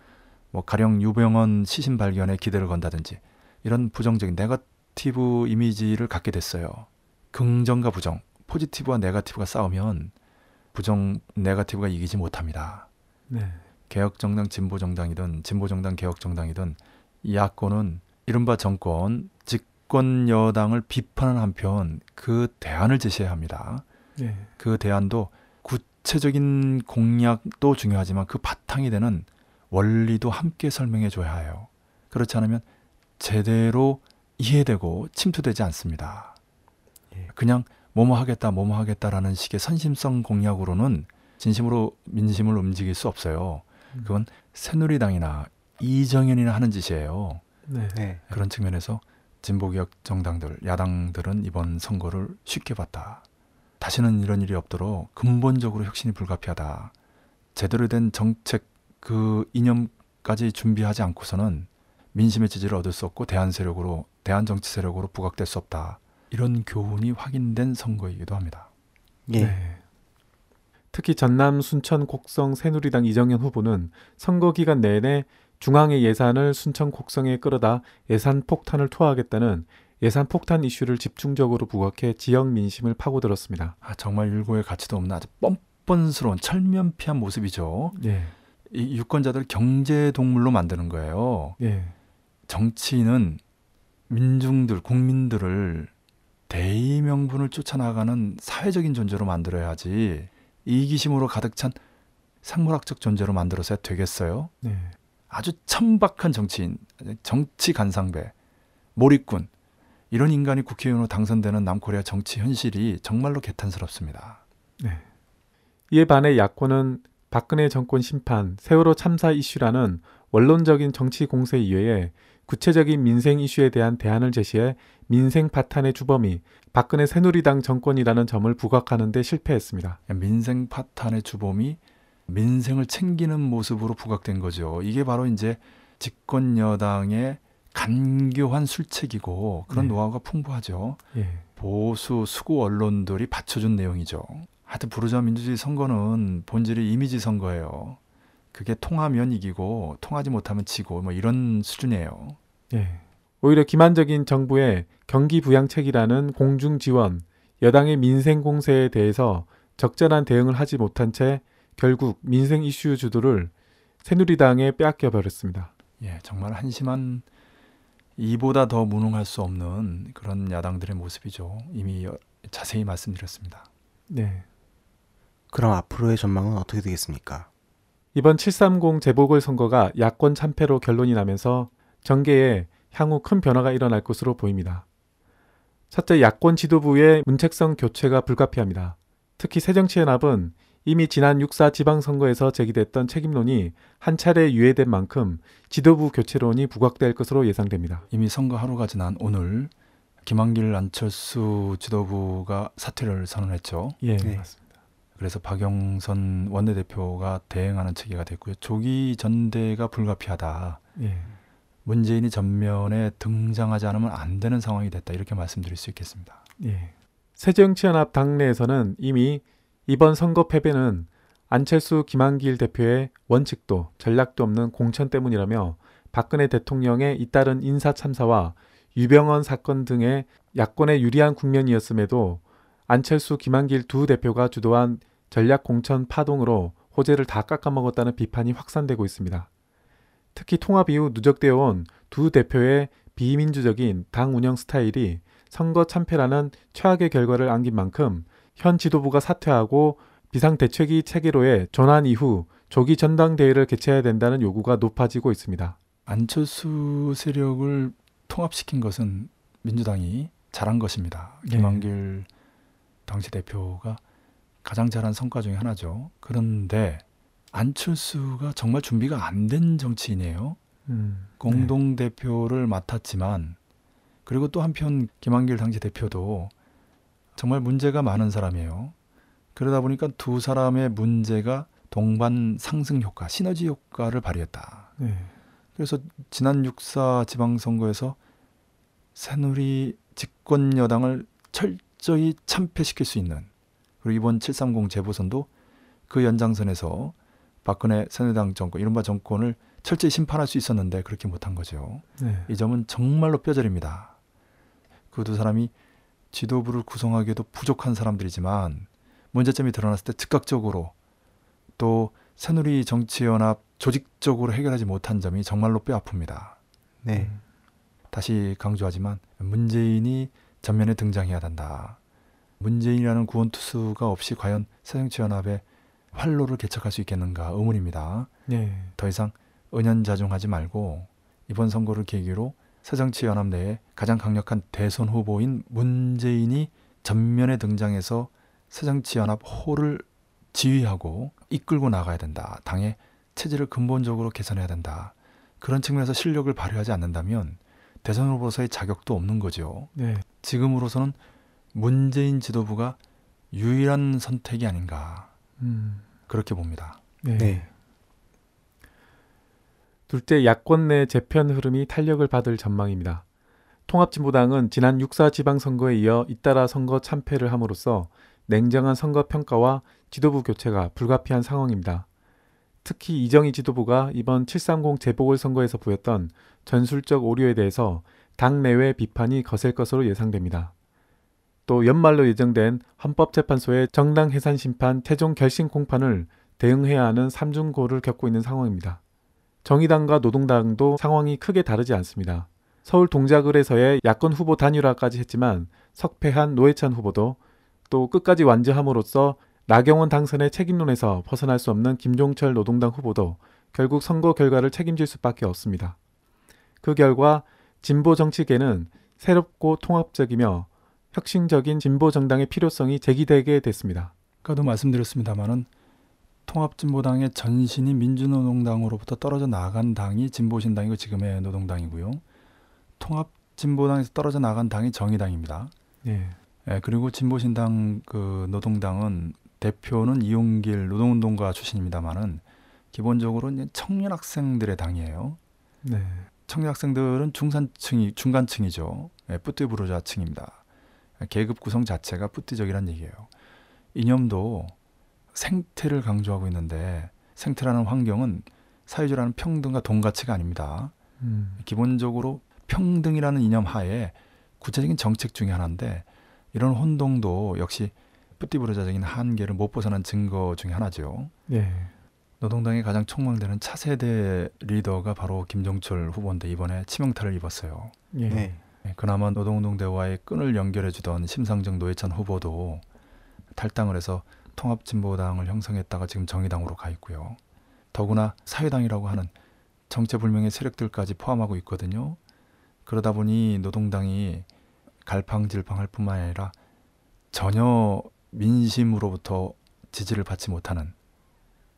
Speaker 2: 뭐 가령 유병헌 시신 발견에 기대를 건다든지 이런 부정적인 네거티브 이미지를 갖게 됐어요. 긍정과 부정, 포지티브와 네거티브가 싸우면 부정 네거티브가 이기지 못합니다.
Speaker 3: 네.
Speaker 2: 개혁 정당 진보 정당이든 진보 정당 개혁 정당이든 이 야권은 이른바 정권 집권 여당을 비판하는 한편 그 대안을 제시해야 합니다.
Speaker 3: 네.
Speaker 2: 그 대안도 구체적인 공약도 중요하지만 그 바탕이 되는 원리도 함께 설명해 줘야 해요. 그렇지 않으면 제대로 이해되고 침투되지 않습니다.
Speaker 1: 예.
Speaker 2: 그냥 뭐뭐 하겠다, 뭐뭐 하겠다라는 식의 선심성 공약으로는 진심으로 민심을 움직일 수 없어요. 그건 새누리당이나 이정현이나 하는 짓이에요.
Speaker 3: 네.
Speaker 1: 네.
Speaker 2: 그런 측면에서 진보개혁 정당들, 야당들은 이번 선거를 쉽게 봤다. 다시는 이런 일이 없도록 근본적으로 혁신이 불가피하다. 제대로 된 정책 그 이념까지 준비하지 않고서는 민심의 지지를 얻을 수 없고 대한 세력으로 대한 정치 세력으로 부각될 수 없다. 이런 교훈이 확인된 선거이기도 합니다.
Speaker 1: 예.
Speaker 3: 네. 특히 전남 순천 곡성 새누리당 이정현 후보는 선거 기간 내내 중앙의 예산을 순천 곡성에 끌어다 예산 폭탄을 투하하겠다는 예산 폭탄 이슈를 집중적으로 부각해 지역 민심을 파고들었습니다.
Speaker 2: 아, 정말 율고의 가치도 없는 아주 뻔뻔스러운 철면피한 모습이죠.
Speaker 3: 네.
Speaker 2: 이 유권자들 경제 동물로 만드는 거예요.
Speaker 3: 네.
Speaker 2: 정치인은 민중들, 국민들을 대의 명분을 쫓아나가는 사회적인 존재로 만들어야지 이기심으로 가득 찬 생물학적 존재로 만들어서야 되겠어요?
Speaker 3: 네.
Speaker 2: 아주 천박한 정치인, 정치 간상배, 몰입꾼 이런 인간이 국회의원으로 당선되는 남코리아 정치 현실이 정말로 개탄스럽습니다.
Speaker 3: 네. 이에 반해 야권은 박근혜 정권 심판, 세월호 참사 이슈라는 원론적인 정치 공세 이외에 구체적인 민생 이슈에 대한 대안을 제시해 민생 파탄의 주범이 박근혜 새누리당 정권이라는 점을 부각하는 데 실패했습니다.
Speaker 2: 민생 파탄의 주범이 민생을 챙기는 모습으로 부각된 거죠. 이게 바로 이제 집권 여당의 간교한 술책이고 그런
Speaker 3: 네.
Speaker 2: 노하우가 풍부하죠.
Speaker 3: 예.
Speaker 2: 보수 수구 언론들이 받쳐준 내용이죠. 하여튼 부르주아 민주주의 선거는 본질이 이미지 선거예요. 그게 통하면 이기고 통하지 못하면 지고 뭐 이런 수준이에요.
Speaker 3: 예. 오히려 기만적인 정부의 경기 부양책이라는 공중 지원, 여당의 민생 공세에 대해서 적절한 대응을 하지 못한 채 결국 민생 이슈 주도를 새누리당에 빼앗겨 버렸습니다.
Speaker 2: 예, 정말 한심한 이보다 더 무능할 수 없는 그런 야당들의 모습이죠. 이미 여- 자세히 말씀드렸습니다.
Speaker 3: 네.
Speaker 1: 그럼 앞으로의 전망은 어떻게 되겠습니까?
Speaker 3: 이번 730 재보궐선거가 야권 참패로 결론이 나면서 정계에 향후 큰 변화가 일어날 것으로 보입니다. 첫째, 야권 지도부의 문책성 교체가 불가피합니다. 특히 새정치연합은 이미 지난 6.4 지방선거에서 제기됐던 책임론이 한 차례 유예된 만큼 지도부 교체론이 부각될 것으로 예상됩니다.
Speaker 2: 이미 선거 하루가 지난 오늘 김한길 안철수 지도부가 사퇴를 선언했죠.
Speaker 3: 예,
Speaker 1: 네.
Speaker 3: 맞습니다.
Speaker 2: 그래서 박영선 원내대표가 대행하는 체계가 됐고요. 조기 전대가 불가피하다.
Speaker 3: 예,
Speaker 2: 문재인이 전면에 등장하지 않으면 안 되는 상황이 됐다. 이렇게 말씀드릴 수 있겠습니다.
Speaker 3: 예. 새정치연합 당내에서는 이미 이번 선거 패배는 안철수 김한길 대표의 원칙도 전략도 없는 공천 때문이라며 박근혜 대통령의 잇따른 인사 참사와 유병헌 사건 등의 야권에 유리한 국면이었음에도 안철수 김한길 두 대표가 주도한 전략 공천 파동으로 호재를 다 깎아먹었다는 비판이 확산되고 있습니다. 특히 통합 이후 누적되어 온 두 대표의 비민주적인 당 운영 스타일이 선거 참패라는 최악의 결과를 안긴 만큼 현 지도부가 사퇴하고 비상대책위 체계로의 전환 이후 조기 전당대회를 개최해야 된다는 요구가 높아지고 있습니다.
Speaker 2: 안철수 세력을 통합시킨 것은 민주당이 잘한 것입니다.
Speaker 3: 네.
Speaker 2: 김한길 당시 대표가 가장 잘한 성과 중에 하나죠. 그런데 안철수가 정말 준비가 안 된 정치인이에요.
Speaker 3: 음,
Speaker 2: 공동 대표를 맡았지만 그리고 또 한편 김한길 당시 대표도 정말 문제가 많은 사람이에요. 그러다 보니까 두 사람의 문제가 동반 상승 효과, 시너지 효과를 발휘했다.
Speaker 3: 네. 네.
Speaker 2: 그래서 지난 6.4 지방선거에서 새누리 집권 여당을 철저히 참패시킬 수 있는 그리고 이번 730 재보선도 그 연장선에서 박근혜 새누리당 정권, 이른바 정권을 철저히 심판할 수 있었는데 그렇게 못한 거죠.
Speaker 3: 네.
Speaker 2: 이 점은 정말로 뼈저립니다. 그 두 사람이 지도부를 구성하기에도 부족한 사람들이지만 문제점이 드러났을 때 즉각적으로 또 새누리 정치연합 조직적으로 해결하지 못한 점이 정말로 뼈 아픕니다.
Speaker 1: 네.
Speaker 2: 다시 강조하지만 문재인이 전면에 등장해야 된다. 문재인이라는 구원 투수가 없이 과연 새정치연합의 활로를 개척할 수 있겠는가 의문입니다.
Speaker 3: 네.
Speaker 2: 더 이상 은연자중하지 말고 이번 선거를 계기로 새정치연합 내에 가장 강력한 대선 후보인 문재인이 전면에 등장해서 새정치연합 호를 지휘하고 이끌고 나가야 된다. 당의 체질을 근본적으로 개선해야 된다. 그런 측면에서 실력을 발휘하지 않는다면 대선 후보로서의 자격도 없는 거죠.
Speaker 3: 네.
Speaker 2: 지금으로서는 문재인 지도부가 유일한 선택이 아닌가
Speaker 3: 음,
Speaker 2: 그렇게 봅니다.
Speaker 3: 네.
Speaker 1: 네.
Speaker 3: 둘째 야권 내 재편 흐름이 탄력을 받을 전망입니다. 통합진보당은 지난 6.4 지방선거에 이어 잇따라 선거 참패를 함으로써 냉정한 선거 평가와 지도부 교체가 불가피한 상황입니다. 특히 이정희 지도부가 이번 730 재보궐선거에서 보였던 전술적 오류에 대해서 당 내외 비판이 거셀 것으로 예상됩니다. 또 연말로 예정된 헌법재판소의 정당 해산 심판 최종 결심 공판을 대응해야 하는 삼중고를 겪고 있는 상황입니다. 정의당과 노동당도 상황이 크게 다르지 않습니다. 서울 동작을에서의 야권 후보 단일화까지 했지만 석패한 노회찬 후보도 또 끝까지 완주함으로써 나경원 당선의 책임론에서 벗어날 수 없는 김종철 노동당 후보도 결국 선거 결과를 책임질 수밖에 없습니다. 그 결과 진보 정치계는 새롭고 통합적이며 혁신적인 진보 정당의 필요성이 제기되게 됐습니다.
Speaker 2: 아까도 말씀드렸습니다마는 통합진보당의 전신인 민주노동당으로부터 떨어져 나간 당이 진보신당이고 지금의 노동당이고요. 통합진보당에서 떨어져 나간 당이 정의당입니다.
Speaker 3: 예.
Speaker 2: 예, 그리고 진보신당 그 노동당은 대표는 이용길 노동운동가 출신입니다마는 기본적으로 청년 학생들의 당이에요.
Speaker 3: 네.
Speaker 2: 청년 학생들은 중산층이 중간층이죠. 예, 뿌띠부르자층입니다. 계급 구성 자체가 뿌띠적이란 얘기예요. 이념도 생태를 강조하고 있는데 생태라는 환경은 사회주의라는 평등과 동가치가 아닙니다.
Speaker 3: 음.
Speaker 2: 기본적으로 평등이라는 이념 하에 구체적인 정책 중의 하나인데 이런 혼동도 역시 뿌띠부르자적인 한계를 못 벗어난 증거 중의 하나죠.
Speaker 3: 예.
Speaker 2: 노동당의 가장 촉망되는 차세대 리더가 바로 김종철 후보인데 이번에 치명타를 입었어요.
Speaker 3: 예.
Speaker 1: 네.
Speaker 2: 예, 그나마 노동운동대와의 끈을 연결해주던 심상정 노회찬 후보도 탈당을 해서 통합진보당을 형성했다가 지금 정의당으로 가 있고요. 더구나 사회당이라고 하는 정체불명의 세력들까지 포함하고 있거든요. 그러다 보니 노동당이 갈팡질팡할 뿐만 아니라 전혀 민심으로부터 지지를 받지 못하는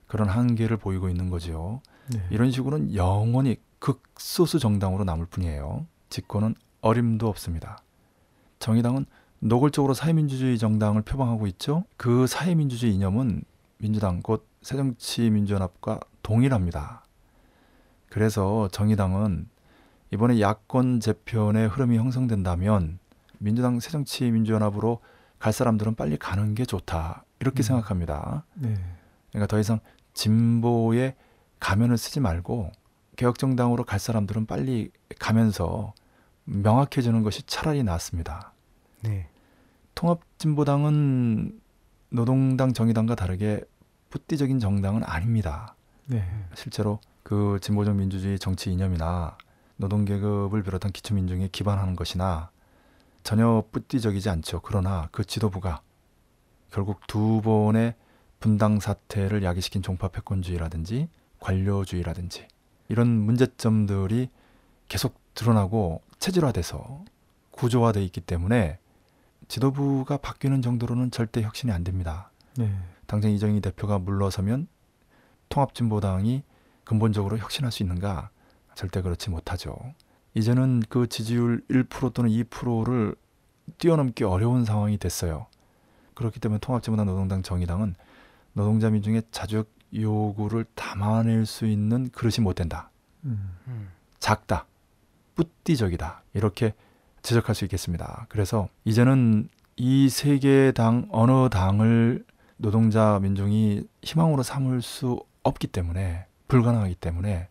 Speaker 2: 그런 한계를 보이고 있는 거죠.
Speaker 3: 네.
Speaker 2: 이런 식으로는 영원히 극소수 정당으로 남을 뿐이에요. 집권은 어림도 없습니다. 정의당은 노골적으로 사회민주주의 정당을 표방하고 있죠. 그 사회민주주의 이념은 민주당 곧 새정치민주연합과 동일합니다. 그래서 정의당은 이번에 야권 재편의 흐름이 형성된다면 민주당 새정치민주연합으로 갈 사람들은 빨리 가는 게 좋다 이렇게
Speaker 3: 음.
Speaker 2: 생각합니다.
Speaker 3: 네.
Speaker 2: 그러니까 더 이상 진보의 가면을 쓰지 말고 개혁정당으로 갈 사람들은 빨리 가면서 명확해지는 것이 차라리 낫습니다.
Speaker 1: 네.
Speaker 2: 통합진보당은 노동당, 정의당과 다르게 뿌띠적인 정당은 아닙니다.
Speaker 3: 네.
Speaker 2: 실제로 그 진보적 민주주의 정치 이념이나 노동계급을 비롯한 기초민중에 기반하는 것이나 전혀 뿌띠적이지 않죠. 그러나 그 지도부가 결국 두 번의 분당 사태를 야기시킨 종파 패권주의라든지 관료주의라든지 이런 문제점들이 계속 드러나고 체질화돼서 구조화돼 있기 때문에 지도부가 바뀌는 정도로는 절대 혁신이 안 됩니다.
Speaker 3: 네.
Speaker 2: 당장 이정희 대표가 물러서면 통합진보당이 근본적으로 혁신할 수 있는가? 절대 그렇지 못하죠. 이제는 그 지지율 1% 또는 2%를 뛰어넘기 어려운 상황이 됐어요. 그렇기 때문에 통합진보당 노동당 정의당은 노동자 민중의 자주적 요구를 담아낼 수 있는 그릇이 못 된다.
Speaker 3: 음.
Speaker 2: 작다. 뿌띠적이다. 이렇게 지적할 수 있겠습니다. 그래서 이제는 이 세 개의 당 어느 당을 노동자 민중이 희망으로 삼을 수 없기 때문에 불가능하기 때문에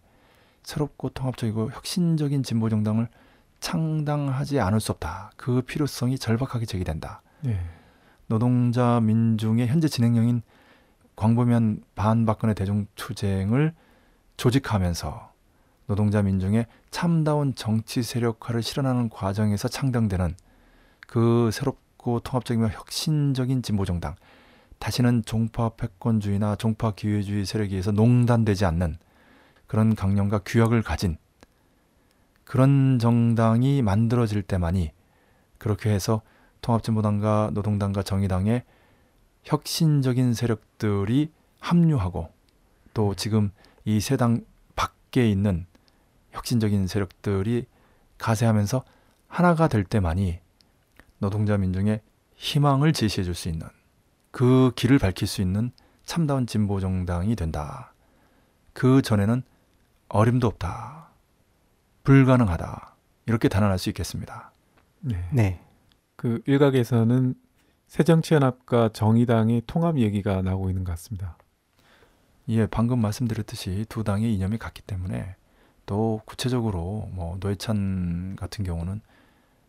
Speaker 2: 새롭고 통합적이고 혁신적인 진보 정당을 창당하지 않을 수 없다. 그 필요성이 절박하게 제기된다.
Speaker 3: 네.
Speaker 2: 노동자 민중의 현재 진행형인 광범위한 반박근혜 대중 투쟁을 조직하면서 노동자 민중의 참다운 정치 세력화를 실현하는 과정에서 창당되는 그 새롭고 통합적이며 혁신적인 진보정당 다시는 종파 패권주의나 종파 기회주의 세력에 의해서 농단되지 않는 그런 강령과 규약을 가진 그런 정당이 만들어질 때만이 그렇게 해서 통합진보당과 노동당과 정의당의 혁신적인 세력들이 합류하고 또 지금 이 세 당 밖에 있는 혁신적인 세력들이 가세하면서 하나가 될 때만이 노동자 민중의 희망을 제시해 줄 수 있는 그 길을 밝힐 수 있는 참다운 진보 정당이 된다. 그 전에는 어림도 없다. 불가능하다. 이렇게 단언할 수 있겠습니다.
Speaker 3: 네.
Speaker 1: 네.
Speaker 3: 그 일각에서는 새정치연합과 정의당의 통합 얘기가 나오고 있는 것 같습니다.
Speaker 2: 예, 방금 말씀드렸듯이 두 당의 이념이 같기 때문에 또 구체적으로 뭐 노회찬 같은 경우는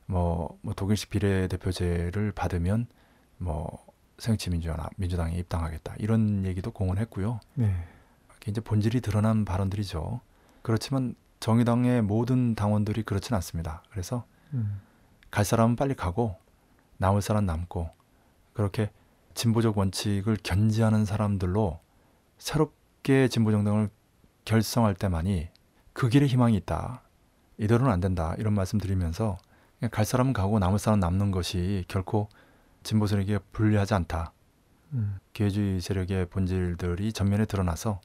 Speaker 2: 뭐, 뭐 독일식 비례대표제를 받으면 뭐 새정치민주연합 민주당에 입당하겠다 이런 얘기도 공언했고요.
Speaker 3: 네.
Speaker 2: 이제 본질이 드러난 발언들이죠. 그렇지만 정의당의 모든 당원들이 그렇진 않습니다. 그래서
Speaker 3: 음.
Speaker 2: 갈 사람은 빨리 가고 남을 사람 남고 그렇게 진보적 원칙을 견지하는 사람들로 새롭게 진보 정당을 결성할 때만이 그 길에 희망이 있다. 이대로는 안 된다. 이런 말씀 드리면서 갈 사람은 가고 남을 사람 남는 것이 결코 진보 세력에 불리하지 않다.
Speaker 3: 음.
Speaker 2: 기회주의 세력의 본질들이 전면에 드러나서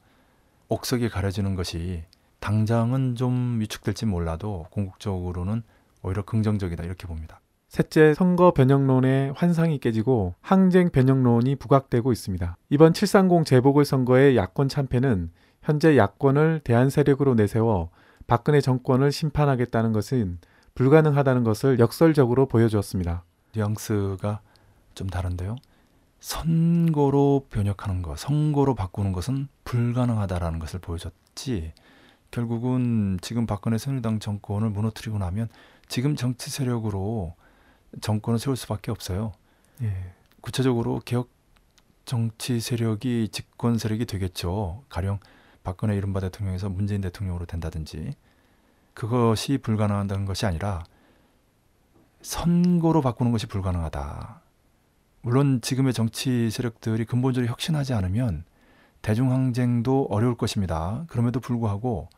Speaker 2: 옥석이 가려지는 것이 당장은 좀 위축될지 몰라도 궁극적으로는 오히려 긍정적이다 이렇게 봅니다.
Speaker 3: 셋째, 선거 변형론의 환상이 깨지고 항쟁 변형론이 부각되고 있습니다. 이번 730 재보궐선거의 야권 참패는 현재 야권을 대한 세력으로 내세워 박근혜 정권을 심판하겠다는 것은 불가능하다는 것을 역설적으로 보여주었습니다.
Speaker 2: 뉘앙스가 좀 다른데요. 선거로 변혁하는 것, 선거로 바꾸는 것은 불가능하다라는 것을 보여줬지. 결국은 지금 박근혜 새누리당 정권을 무너뜨리고 나면 지금 정치 세력으로 정권을 세울 수밖에 없어요.
Speaker 3: 예.
Speaker 2: 구체적으로 개혁 정치 세력이 집권 세력이 되겠죠. 가령 박근혜 이른바 대통령에서 문재인 대통령으로 된다든지 그것이 불가능하다는 것이 아니라 선거로 바꾸는 것이 불가능하다. 물론 지금의 정치 세력들이 근본적으로 혁신하지 않으면 대중항쟁도 어려울 것입니다. 그럼에도 불구하고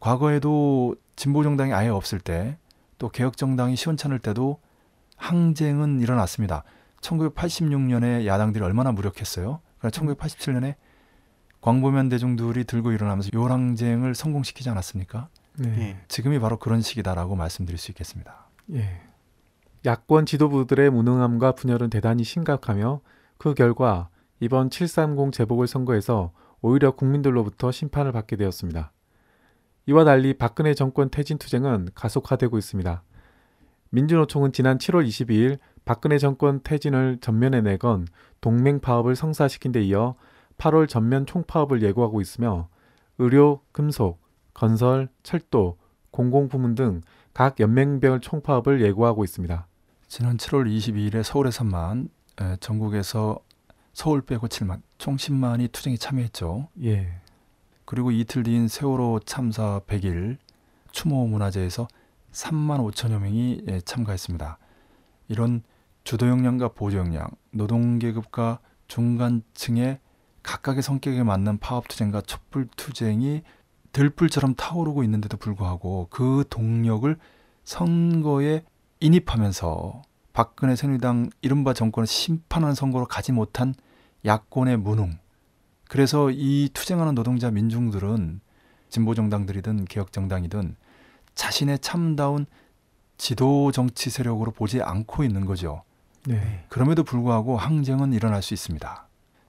Speaker 2: 과거에도 진보 정당이 아예 없을 때 또 개혁 정당이 시원찮을 때도 항쟁은 일어났습니다. 1986년에 야당들이 얼마나 무력했어요. 그러니까 1987년에 광범위한 대중들이 들고 일어나면서 요랑쟁을 성공시키지 않았습니까?
Speaker 3: 네.
Speaker 1: 예.
Speaker 2: 지금이 바로 그런 시기다라고 말씀드릴 수 있겠습니다.
Speaker 3: 예. 야권 지도부들의 무능함과 분열은 대단히 심각하며 그 결과 이번 730 재보궐선거에서 오히려 국민들로부터 심판을 받게 되었습니다. 이와 달리 박근혜 정권 퇴진 투쟁은 가속화되고 있습니다. 민주노총은 지난 7월 22일 박근혜 정권 퇴진을 전면에 내건 동맹 파업을 성사시킨 데 이어 8월 전면 총파업을 예고하고 있으며 의료, 금속, 건설, 철도, 공공부문 등 각 연맹별 총파업을 예고하고 있습니다.
Speaker 2: 지난 7월 22일에 서울에서만 에, 전국에서 서울 빼고 7만, 총 10만이 투쟁에 참여했죠.
Speaker 3: 예.
Speaker 2: 그리고 이틀 뒤인 세월호 참사 100일 추모 문화제에서 3만 5천여 명이 예, 참가했습니다. 이런 주도 역량과 보조 역량, 노동 계급과 중간층의 각각의 성격에 맞는 파업 투쟁과 촛불 투쟁이 들불처럼 타오르고 있는데도 불구하고 그 동력을 선거에 인입하면서 박근혜 새누리당 이른바 정권을 심판하는 선거로 가지 못한 야권의 무능. 그래서 이 투쟁하는 노동자 민중들은 진보 정당들이든 개혁 정당이든 자신의 참다운 지도 정치 세력으로 보지 않고 있는 거죠.
Speaker 3: 네.
Speaker 2: 그럼에도 불구하고 항쟁은 일어날 수 있습니다.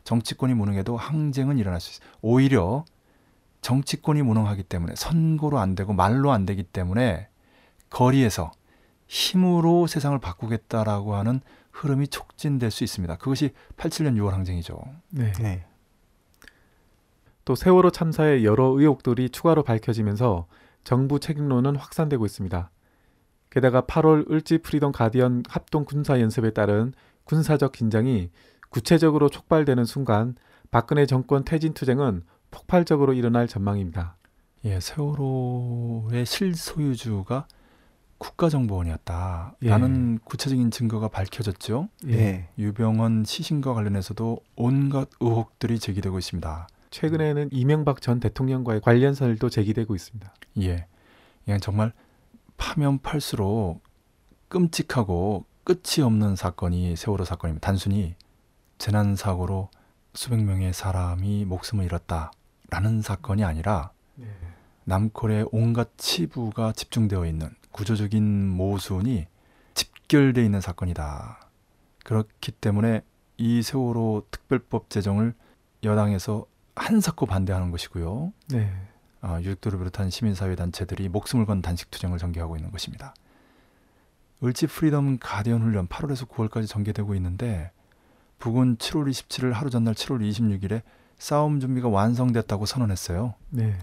Speaker 2: 정치권이 무능해도 항쟁은 일어날 수 있어요. 오히려 정치권이 무능하기 때문에 선거로 안 되고 말로 안 되기 때문에 거리에서 힘으로 세상을 바꾸겠다라고 하는 흐름이 촉진될 수 있습니다. 그것이 87년 6월 항쟁이죠.
Speaker 3: 네.
Speaker 1: 네.
Speaker 3: 또 세월호 참사의 여러 의혹들이 추가로 밝혀지면서 정부 책임론은 확산되고 있습니다. 게다가 8월 을지 프리덤 가디언 합동 군사 연습에 따른 군사적 긴장이 구체적으로 촉발되는 순간 박근혜 정권 퇴진 투쟁은 폭발적으로 일어날 전망입니다.
Speaker 2: 예, 세월호의 실소유주가 국가정보원이었다.
Speaker 3: 예.
Speaker 2: 라는 구체적인 증거가 밝혀졌죠.
Speaker 1: 네.
Speaker 2: 유병언 시신과 관련해서도 온갖 의혹들이 제기되고 있습니다.
Speaker 3: 최근에는 이명박 전 대통령과의 관련설도 제기되고 있습니다.
Speaker 2: 예. 이건 정말 파면 팔수록 끔찍하고 끝이 없는 사건이 세월호 사건입니다. 단순히 재난 사고로 수백 명의 사람이 목숨을 잃었다라는 사건이 아니라 남콜의 온갖 치부가 집중되어 있는 구조적인 모순이 집결되어 있는 사건이다. 그렇기 때문에 이 세월호 특별법 제정을 여당에서 한사코 반대하는 것이고요.
Speaker 3: 네.
Speaker 2: 아, 유족들을 비롯한 시민사회 단체들이 목숨을 건 단식 투쟁을 전개하고 있는 것입니다. 을지 프리덤 가디언 훈련 8월에서 9월까지 전개되고 있는데 북은 7월 27일 하루 전날 7월 26일에 싸움 준비가 완성됐다고 선언했어요.
Speaker 3: 네.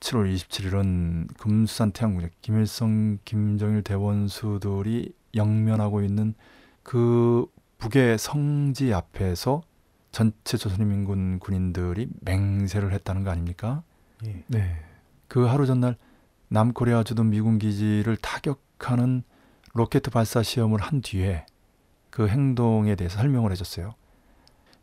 Speaker 2: 7월 27일은 금수산 태양궁 김일성, 김정일 대원수들이 영면하고 있는 그 북의 성지 앞에서 전체 조선인민군 군인들이 맹세를 했다는 거 아닙니까?
Speaker 1: 예.
Speaker 3: 네.
Speaker 2: 그 하루 전날 남코리아 주둔 미군 기지를 타격하는 로켓 발사 시험을 한 뒤에 그 행동에 대해서 설명을 해줬어요.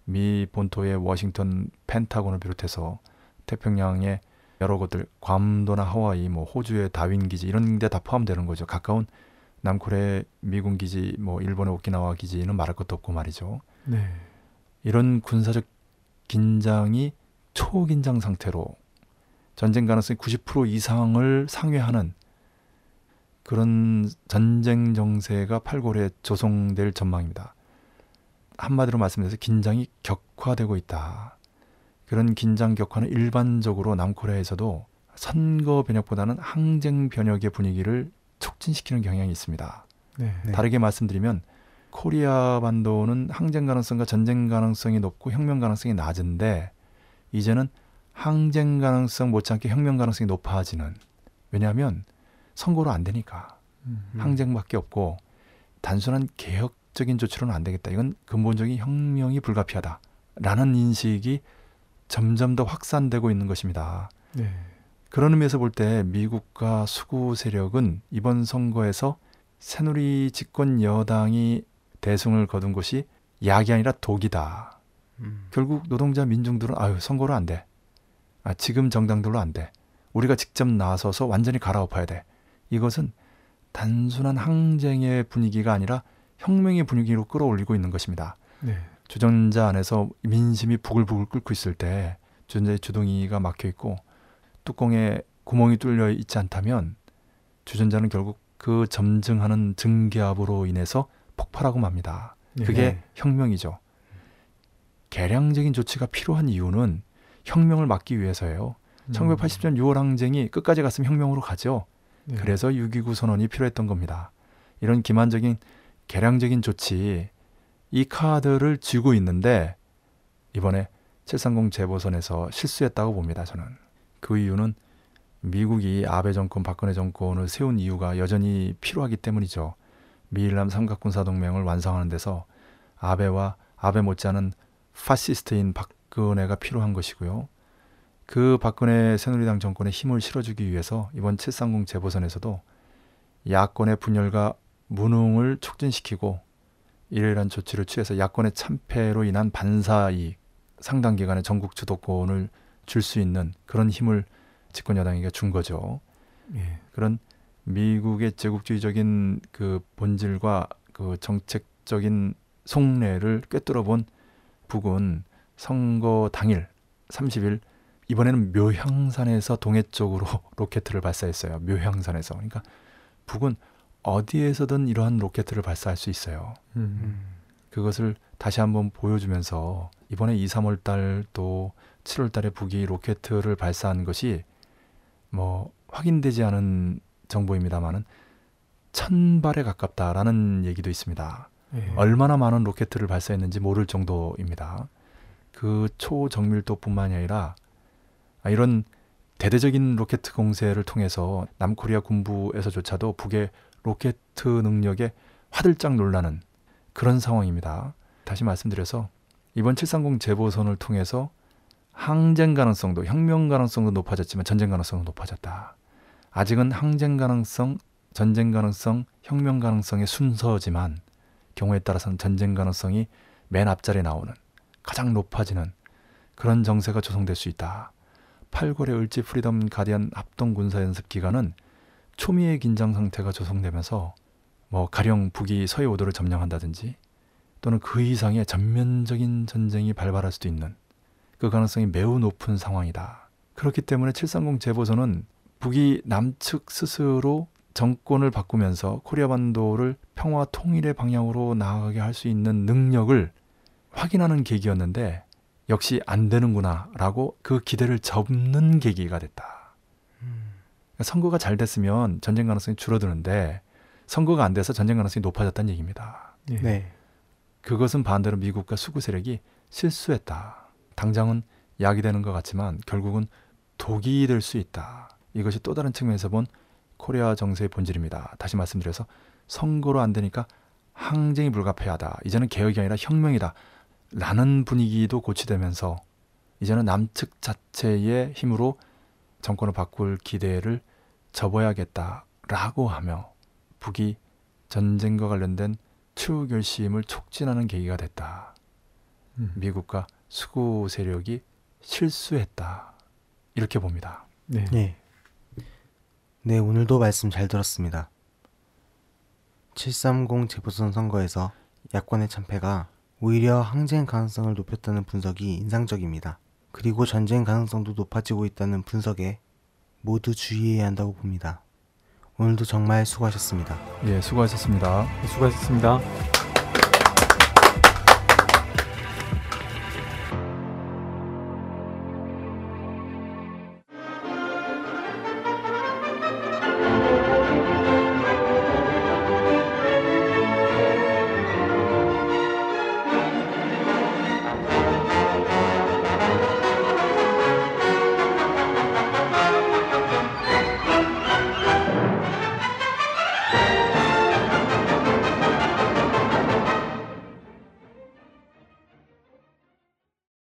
Speaker 2: 미 본토의 워싱턴 펜타곤을 비롯해서 태평양의 여러 곳들 괌도나 하와이 뭐 호주의 다윈 기지 이런 데 다 포함되는 거죠. 가까운 남코리아 미군 기지 뭐 일본의 오키나와 기지는 말할 것도 없고 말이죠.
Speaker 3: 네.
Speaker 2: 이런 군사적 긴장이 초긴장 상태로 전쟁 가능성이 90% 이상을 상회하는 그런 전쟁 정세가 8월에 조성될 전망입니다. 한마디로 말씀드려서 긴장이 격화되고 있다. 그런 긴장 격화는 일반적으로 남코리아에서도 선거 변혁보다는 항쟁 변혁의 분위기를 촉진시키는 경향이 있습니다.
Speaker 3: 네.
Speaker 1: 네.
Speaker 2: 다르게 말씀드리면 코리아 반도는 항쟁 가능성과 전쟁 가능성이 높고 혁명 가능성이 낮은데 이제는 항쟁 가능성 못지않게 혁명 가능성이 높아지는 왜냐하면 선거로 안 되니까
Speaker 3: 음.
Speaker 2: 항쟁밖에 없고 단순한 개혁적인 조치로는 안 되겠다. 이건 근본적인 혁명이 불가피하다라는 인식이 점점 더 확산되고 있는 것입니다.
Speaker 3: 네.
Speaker 2: 그런 의미에서 볼 때 미국과 수구 세력은 이번 선거에서 새누리 집권 여당이 대승을 거둔 것이 약이 아니라 독이다.
Speaker 1: 음.
Speaker 2: 결국 노동자 민중들은 아유 선거로 안 돼. 아, 지금 정당들로 안 돼. 우리가 직접 나서서 완전히 갈아엎어야 돼. 이것은 단순한 항쟁의 분위기가 아니라 혁명의 분위기로 끌어올리고 있는 것입니다.
Speaker 3: 네.
Speaker 2: 주전자 안에서 민심이 부글부글 끓고 있을 때 주전자의 주둥이가 막혀 있고 뚜껑에 구멍이 뚫려 있지 않다면 주전자는 결국 그 점증하는 증기압으로 인해서 폭발하고 맙니다.
Speaker 3: 네.
Speaker 2: 그게
Speaker 1: 네.
Speaker 2: 혁명이죠. 개량적인 조치가 필요한 이유는 혁명을 막기 위해서예요.
Speaker 3: 음.
Speaker 2: 1980년 6월 항쟁이 끝까지 갔으면 혁명으로 가죠.
Speaker 3: 네.
Speaker 2: 그래서 6.29 선언이 필요했던 겁니다. 이런 기만적인 개량적인 조치 이 카드를 쥐고 있는데 이번에 730 재보선에서 실수했다고 봅니다. 저는 그 이유는 미국이 아베 정권, 박근혜 정권을 세운 이유가 여전히 필요하기 때문이죠. 미일남 삼각군사 동맹을 완성하는 데서 아베와 아베 못지않은 파시스트인 박근혜가 필요한 것이고요. 그 박근혜 새누리당 정권에 힘을 실어주기 위해서 이번 730 재보선에서도 야권의 분열과 무능을 촉진시키고 이러이러한 조치를 취해서 야권의 참패로 인한 반사이익 상당 기간의 전국 주도권을 줄 수 있는 그런 힘을 집권 여당에게 준 거죠.
Speaker 3: 예.
Speaker 2: 그런 미국의 제국주의적인 그 본질과 그 정책적인 속내를 꿰뚫어 본 북은 선거 당일 30일 이번에는 묘향산에서 동해 쪽으로 로켓을 발사했어요. 묘향산에서. 그러니까 북은 어디에서든 이러한 로켓을 발사할 수 있어요.
Speaker 3: 음.
Speaker 2: 그것을 다시 한번 보여주면서 이번에 2, 3월 달 또 7월 달에 북이 로켓을 발사한 것이 뭐 확인되지 않은 정보입니다만은 천 발에 가깝다라는 얘기도 있습니다.
Speaker 3: 예.
Speaker 2: 얼마나 많은 로켓을 발사했는지 모를 정도입니다. 그 초정밀도뿐만이 아니라 아, 이런 대대적인 로켓 공세를 통해서 남코리아 군부에서조차도 북의 로켓 능력에 화들짝 놀라는 그런 상황입니다. 다시 말씀드려서 이번 730 재보선을 통해서 항쟁 가능성도 혁명 가능성도 높아졌지만 전쟁 가능성도 높아졌다. 아직은 항쟁 가능성, 전쟁 가능성, 혁명 가능성의 순서지만 경우에 따라서는 전쟁 가능성이 맨 앞자리에 나오는 가장 높아지는 그런 정세가 조성될 수 있다. 8월의 을지 프리덤 가디언 합동 군사 연습 기간은 초미의 긴장 상태가 조성되면서 뭐 가령 북이 서해 오도를 점령한다든지 또는 그 이상의 전면적인 전쟁이 발발할 수도 있는 그 가능성이 매우 높은 상황이다. 그렇기 때문에 730 재보선은 북이 남측 스스로 정권을 바꾸면서 코리아 반도를 평화 통일의 방향으로 나아가게 할 수 있는 능력을 확인하는 계기였는데 역시 안 되는구나라고 그 기대를 접는 계기가 됐다. 그러니까 선거가 잘 됐으면 전쟁 가능성이 줄어드는데 선거가 안 돼서 전쟁 가능성이 높아졌다는 얘기입니다.
Speaker 3: 예.
Speaker 1: 네.
Speaker 2: 그것은 반대로 미국과 수구 세력이 실수했다. 당장은 약이 되는 것 같지만 결국은 독이 될 수 있다. 이것이 또 다른 측면에서 본 코리아 정세의 본질입니다. 다시 말씀드려서 선거로 안 되니까 항쟁이 불가피하다. 이제는 개혁이 아니라 혁명이다. 라는 분위기도 고치되면서 이제는 남측 자체의 힘으로 정권을 바꿀 기대를 접어야겠다라고 하며 북이 전쟁과 관련된 추후 결심을 촉진하는 계기가 됐다.
Speaker 3: 음.
Speaker 2: 미국과 수구 세력이 실수했다. 이렇게 봅니다.
Speaker 3: 네.
Speaker 1: 예. 네, 오늘도 말씀 잘 들었습니다. 730 재보선 선거에서 야권의 참패가 오히려 항쟁 가능성을 높였다는 분석이 인상적입니다. 그리고 전쟁 가능성도 높아지고 있다는 분석에 모두 주의해야 한다고 봅니다. 오늘도 정말 수고하셨습니다.
Speaker 2: 예, 수고하셨습니다.
Speaker 3: 수고하셨습니다.